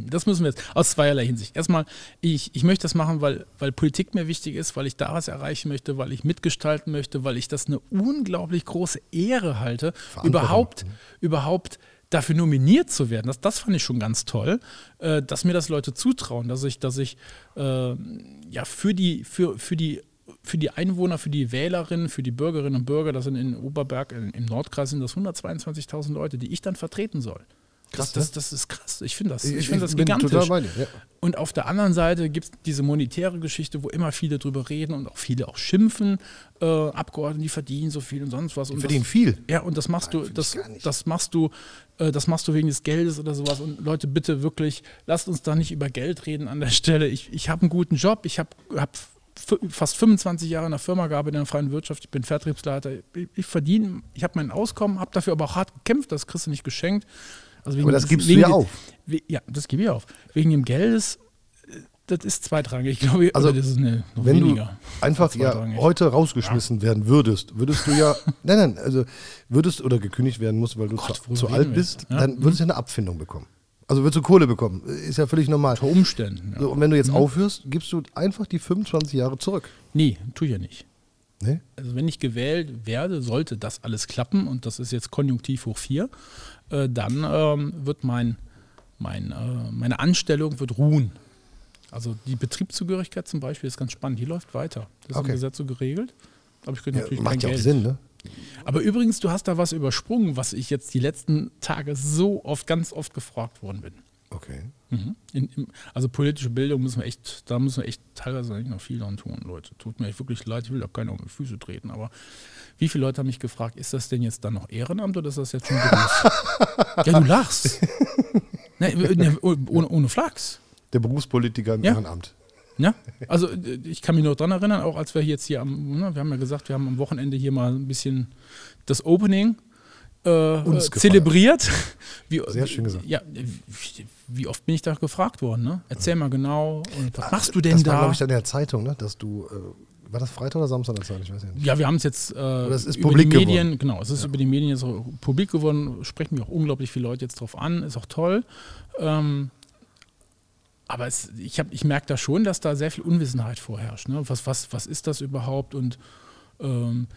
das müssen wir jetzt, aus zweierlei Hinsicht. Erstmal, ich, ich möchte das machen, weil, weil Politik mir wichtig ist, weil ich da was erreichen möchte, weil ich mitgestalten möchte, weil ich das eine unglaublich große Ehre halte, überhaupt, überhaupt dafür nominiert zu werden. Das, das fand ich schon ganz toll, äh, dass mir das Leute zutrauen, dass ich, dass ich äh, ja für die, für, für die für die Einwohner, für die Wählerinnen, für die Bürgerinnen und Bürger, das sind in Oberberg, im Nordkreis sind das 122.000 Leute, die ich dann vertreten soll. Das, Krass, das, ne? das ist krass. Ich finde das, Ich- ich, finde das gigantisch. dir, ja. Und auf der anderen Seite gibt es diese monetäre Geschichte, wo immer viele drüber reden und auch viele auch schimpfen. Äh, Abgeordnete, die verdienen so viel und sonst was. Und verdienen das, viel. Ja, und das machst Nein, du, das, das machst du, äh, das machst du wegen des Geldes oder sowas. Und Leute, bitte wirklich, lasst uns da nicht über Geld reden an der Stelle. Ich, ich habe einen guten Job, ich habe hab fast 25 Jahre in der Firma gearbeitet, in der freien Wirtschaft, ich bin Vertriebsleiter, ich, ich verdiene, ich habe mein Auskommen, habe dafür aber auch hart gekämpft, das kriegst du nicht geschenkt. Also wegen Aber das gibst du wegen ja des- auf. We- Ja, das gebe ich auf. Wegen dem Geldes, äh, das ist zweitrangig. Ich glaube, Also, das ist eine, noch Wenn weniger. du einfach ja heute rausgeschmissen werden würdest, würdest du ja, nein, nein, also würdest oder gekündigt werden musst, weil du Gott, zu, zu alt bist? Ja. dann würdest du ja eine Abfindung bekommen. Also würdest du Kohle bekommen. Ist ja völlig normal. Unter Umständen. Ja. So, und wenn du Mhm. jetzt aufhörst, gibst du einfach die 25 Jahre zurück. Nee, tue ich ja nicht. Ne? Also wenn ich gewählt werde, sollte das alles klappen und das ist jetzt Konjunktiv hoch 4, äh, dann ähm, wird mein, mein, äh, meine Anstellung wird ruhen. Also die Betriebszugehörigkeit zum Beispiel ist ganz spannend, die läuft weiter. Das ist Okay. im Gesetz so geregelt. Aber ich kriege Ja, natürlich kein macht ja auch Geld. Sinn, ne? Aber übrigens, du hast da was übersprungen, was ich jetzt die letzten Tage so oft, ganz oft gefragt worden bin. Okay. Mhm. In, im, also politische Bildung müssen wir echt, da müssen wir echt teilweise noch viel dran tun, Leute. Tut mir echt wirklich leid, ich will da keiner auf die Füße treten, aber wie viele Leute haben mich gefragt, ist das denn jetzt dann noch Ehrenamt oder ist das jetzt schon Beruf? ja, du lachst. ne, ne, ohne, ohne Flachs. Der Berufspolitiker im Ja. Ehrenamt. Ja, also äh, ich kann mich noch dran erinnern, auch als wir jetzt hier am, ne, wir haben ja gesagt, wir haben am Wochenende hier mal ein bisschen das Opening äh, zelebriert. Wie, Sehr schön gesagt. Ja, wie, oft bin ich da gefragt worden? Ne? Erzähl mal genau. Was machst du denn das war, da? glaube ich, dann in der Zeitung, ne? dass du, äh, war das Freitag oder Samstag der? Ich weiß ja nicht. ja, wir haben es jetzt äh, ist über publik die Medien, geworden. genau, es ist über die Medien jetzt publik geworden, sprechen mir auch unglaublich viele Leute jetzt drauf an, ist auch toll. Ähm, aber es, ich, hab- ich merke da schon, dass da sehr viel Unwissenheit vorherrscht. Ne? Was, was, was ist das überhaupt? Und ähm,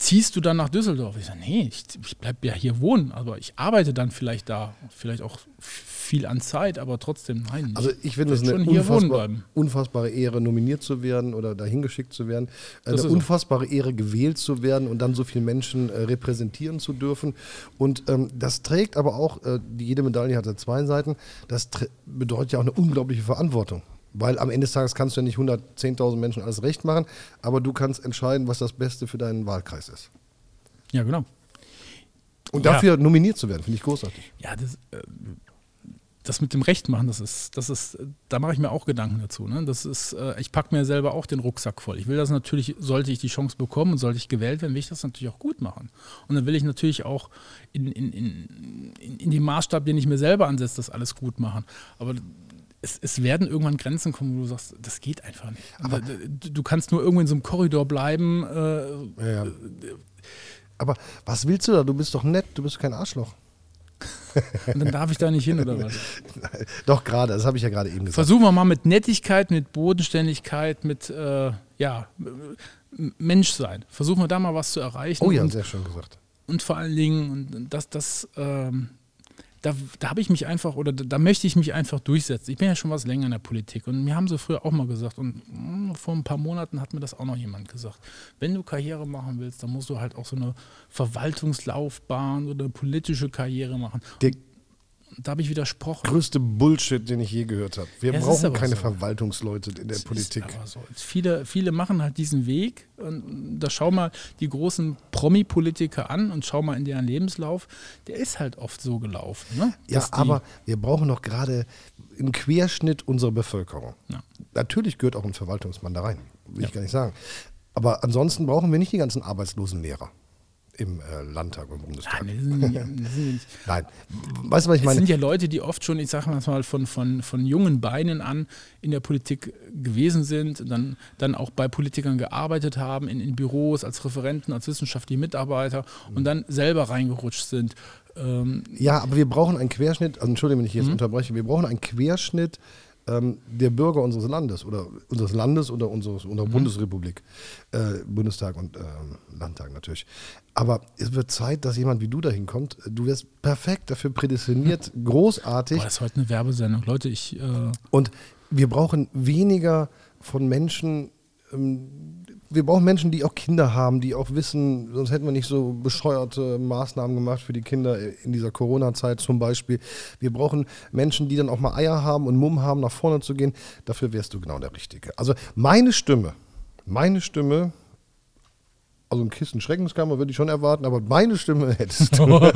ziehst du dann nach Düsseldorf? Ich sage, nee, ich, ich bleibe ja hier wohnen, aber ich arbeite dann vielleicht da, vielleicht auch viel an Zeit, aber trotzdem, nein. Also ich finde es eine unfassbar, unfassbare Ehre, nominiert zu werden oder dahin geschickt zu werden. Eine Das ist so. unfassbare Ehre, gewählt zu werden und dann so viele Menschen äh, repräsentieren zu dürfen. Und ähm, das trägt aber auch, äh, jede Medaille hat ja zwei Seiten, das bedeutet ja auch eine unglaubliche Verantwortung. Weil am Ende des Tages kannst du ja nicht 110.000 Menschen alles recht machen, aber du kannst entscheiden, was das Beste für deinen Wahlkreis ist. Ja, genau. Und Ja. dafür nominiert zu werden, finde ich großartig. Ja, das, äh, das mit dem Recht machen, das ist, das ist, da mache ich mir auch Gedanken dazu. Ne? Das ist, äh, ich packe mir selber auch den Rucksack voll. Ich will das natürlich, sollte ich die Chance bekommen und sollte ich gewählt werden, will ich das natürlich auch gut machen. Und dann will ich natürlich auch in, in, in, in, in dem Maßstab, den ich mir selber ansetze, das alles gut machen. Aber es, es werden irgendwann Grenzen kommen, wo du sagst, das geht einfach nicht. Aber- du, kannst nur irgendwo in so einem Korridor bleiben. Äh, Ja. Aber was willst du da? Du bist doch nett, du bist kein Arschloch. und dann darf ich da nicht hin oder was? Doch, gerade, das habe ich ja gerade eben gesagt. Versuchen wir mal mit Nettigkeit, mit Bodenständigkeit, mit äh, ja, Menschsein. Versuchen wir da mal was zu erreichen. Oh ja, und, sehr schön gesagt. und vor allen Dingen, und das, das, ähm, da, da habe ich mich einfach, oder da, da möchte ich mich einfach durchsetzen. Ich bin ja schon was länger in der Politik und mir haben sie früher auch mal gesagt, und mm, vor ein paar Monaten hat mir das auch noch jemand gesagt. Wenn du Karriere machen willst, dann musst du halt auch so eine Verwaltungslaufbahn oder eine politische Karriere machen. Der da habe ich widersprochen. größte Bullshit, den ich je gehört habe. Wir Ja, brauchen keine so. Verwaltungsleute in der Es Politik. So. Viele, viele machen halt diesen Weg. Und da schau mal die großen Promi-Politiker an und schau mal in deren Lebenslauf. Der ist halt oft so gelaufen. Ne? Ja, aber wir brauchen doch gerade einen Querschnitt unserer Bevölkerung. Ja. Natürlich gehört auch ein Verwaltungsmann da rein, will Ja. ich gar nicht sagen. Aber ansonsten brauchen wir nicht die ganzen arbeitslosen Lehrer im äh, Landtag und Bundestag. Nein, sind, Nein. Weißt du, was ich es meine? sind ja Leute, die oft schon, ich sage mal, von, von, von jungen Beinen an in der Politik gewesen sind, dann, dann auch bei Politikern gearbeitet haben, in, in Büros, als Referenten, als wissenschaftliche Mitarbeiter und dann selber reingerutscht sind. Ähm, Ja, aber wir brauchen einen Querschnitt, also Entschuldigung, wenn ich Mhm. jetzt unterbreche, wir brauchen einen Querschnitt ähm, der Bürger unseres Landes oder unseres Landes oder unseres, unserer Mhm. Bundesrepublik, äh, Bundestag und ähm, Landtag natürlich. Aber es wird Zeit, dass jemand wie du dahin kommt. Du wirst perfekt dafür prädestiniert, großartig. boah, das ist heute eine Werbesendung. Leute, ich. Äh, Und wir brauchen weniger von Menschen, ähm, wir brauchen Menschen, die auch Kinder haben, die auch wissen, sonst hätten wir nicht so bescheuerte Maßnahmen gemacht für die Kinder in dieser Corona-Zeit zum Beispiel. Wir brauchen Menschen, die dann auch mal Eier haben und Mumm haben, nach vorne zu gehen. Dafür wärst du genau der Richtige. Also meine Stimme, meine Stimme, also ein Kissen Schreckenskammer würde ich schon erwarten, aber meine Stimme hättest du.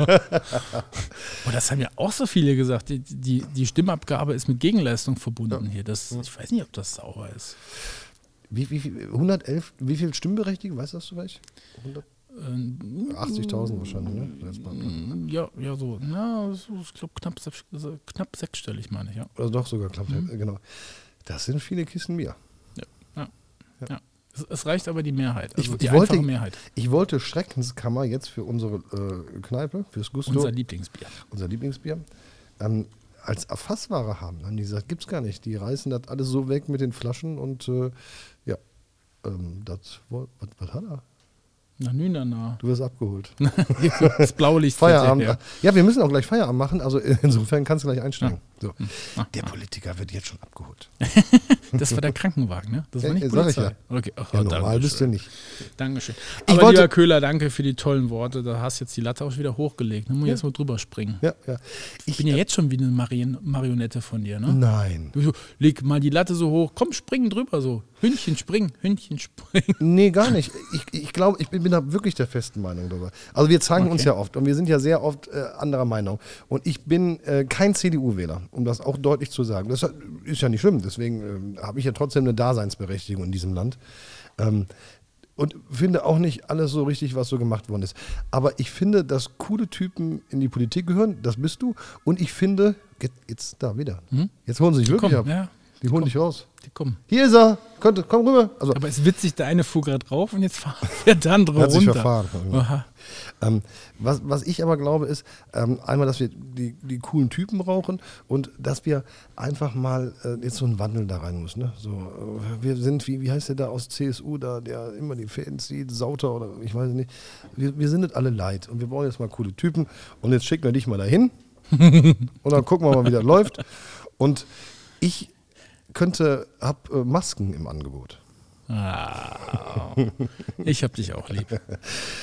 Oh, das haben ja auch so viele gesagt. Die, die, die Stimmabgabe ist mit Gegenleistung verbunden hier. Das, ich weiß nicht, ob das sauber ist. Wie, wie, viel- 111, wie viel Stimmberechtigte, weißt du das vielleicht? 100 Ähm, 80.000 wahrscheinlich, ne? Ja, ja, so. Ja, so, ich glaube, knapp, also knapp sechsstellig, meine ich, ja. Oder doch sogar klappt, genau. Das sind viele Kissen Bier. Ja. ja. Es, es reicht aber die Mehrheit. Also Ich- die ich wollte- einfache Mehrheit. Ich wollte Schreckenskammer jetzt für unsere äh, Kneipe, fürs Gusto, Unser unser, Lieblingsbier. Lieblingsbier, ähm, als Erfassware haben. Dann haben die gesagt, gibt's gar nicht. Die reißen das alles so weg mit den Flaschen und äh, ja, ähm, das, was, was hat er? Nach Nünana. Du wirst abgeholt. Das blaue Licht. Feierabend. Ja. Ja, wir müssen auch gleich Feierabend machen, also insofern kannst du gleich einsteigen. So. Ah, Der Politiker wird jetzt schon abgeholt. Das war der Krankenwagen, ne? Das war Ja, nicht sag ich Polizei. Okay. Oh, Ja, normal bist du nicht. Dankeschön. Ich Aber wollte- lieber Köhler, danke für die tollen Worte. Da hast jetzt die Latte auch wieder hochgelegt. Da muss ich jetzt mal drüber springen. Ja, ja. Ich bin ja jetzt schon wie eine Marien Marionette von dir, ne? Nein. Du leg mal die Latte so hoch, komm, spring drüber so. Hündchen springen, Hündchen springen. Nee, gar nicht. Ich, ich glaube, ich bin, bin da wirklich der festen Meinung darüber. Also wir zanken uns Okay. ja oft und wir sind ja sehr oft äh, anderer Meinung. Und ich bin äh, kein CDU-Wähler, um das auch deutlich zu sagen. Das ist ja nicht schlimm, deswegen ähm, habe ich ja trotzdem eine Daseinsberechtigung in diesem Land. Ähm, und finde auch nicht alles so richtig, was so gemacht worden ist. Aber ich finde, dass coole Typen in die Politik gehören, das bist du. Und ich finde, jetzt, da wieder. Jetzt holen sie dich wirklich Hm? Komm, ab. ja, die holen dich raus. die kommen. Hier ist er. Könnt, komm rüber. Also, Aber es ist witzig, der eine fuhr gerade drauf und jetzt fährt der andere Hat sich runter. verfahren. Ähm, was, was ich aber glaube, ist ähm, einmal, dass wir die, die coolen Typen brauchen und dass wir einfach mal äh, jetzt so einen Wandel da rein muss. Ne? So, äh, wir sind, wie, wie heißt der da aus CSU, da, der immer die Fäden zieht, Sauter oder ich weiß nicht. Wir, wir sind nicht alle leid und wir brauchen jetzt mal coole Typen und jetzt schicken wir dich mal dahin und dann gucken wir mal, wie das läuft. Und ich könnte, hab äh, Masken im Angebot. Ah, ich hab dich auch lieb.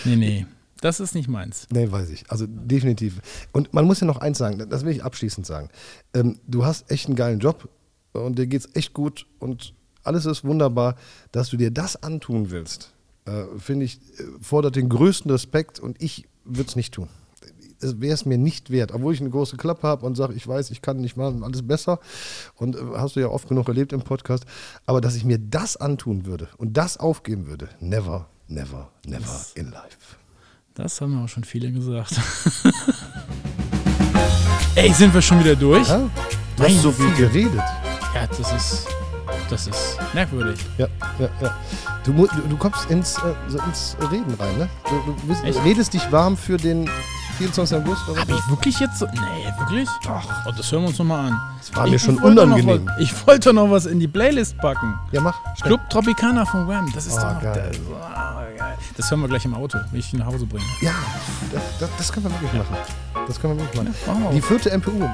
Nee, nee, das ist nicht meins. Nee, weiß ich. Also definitiv. Und man muss ja noch eins sagen, das will ich abschließend sagen. Ähm, du hast echt einen geilen Job und dir geht's echt gut und alles ist wunderbar, dass du dir das antun willst. Äh, Finde ich, äh, fordert den größten Respekt und ich würde es nicht tun. Es wäre es mir nicht wert, obwohl ich eine große Klappe habe und sage, ich weiß, ich kann nicht machen, alles besser. Und äh, hast du ja oft genug erlebt im Podcast. Aber dass ich mir das antun würde und das aufgeben würde, never, never, never in life. Das haben auch schon viele gesagt. Ey, sind wir schon wieder durch? Ja? Du hast so viel geredet. Ja, das ist, das ist merkwürdig. Ja, ja, ja. Du, du, du kommst ins, äh, ins Reden rein, ne? Du, du bist, redest dich warm für den 24. August oder Habe ich wirklich jetzt so. Nee, wirklich? Doch. Oh, das hören wir uns nochmal an. Das war mir Ich schon wollte noch unangenehm. was- Ich wollte noch was in die Playlist packen. Ja, mach. Club Tropicana von Wham. Das ist Oh, doch noch geil. Das, oh, geil. das hören wir gleich im Auto, wenn ich dich nach Hause bringe. Ja, das, das, können wir wirklich machen. Das können wir wirklich machen. Die vierte MPU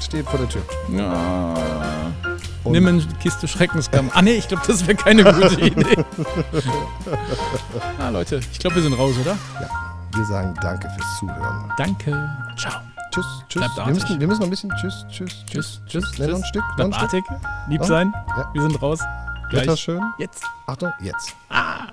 steht vor der Tür. Ja. Und- Nimm eine Kiste Schreckenskamm. Ah, nee, ich glaube, das wäre keine gute Idee. ah, Leute, ich glaube, wir sind raus, oder? Ja, wir sagen danke fürs Zuhören. Danke. Ciao. Tschüss, tschüss. Bleibt Wir müssen, wir müssen noch ein bisschen tschüss, tschüss, Tschüss, tschüss. Schnell noch ein Stück, noch Bleibt ein Stück. artig. Lieb sein. Ja. Wir sind raus. Wetter Gleich. schön. Jetzt. Achtung, jetzt. Ah.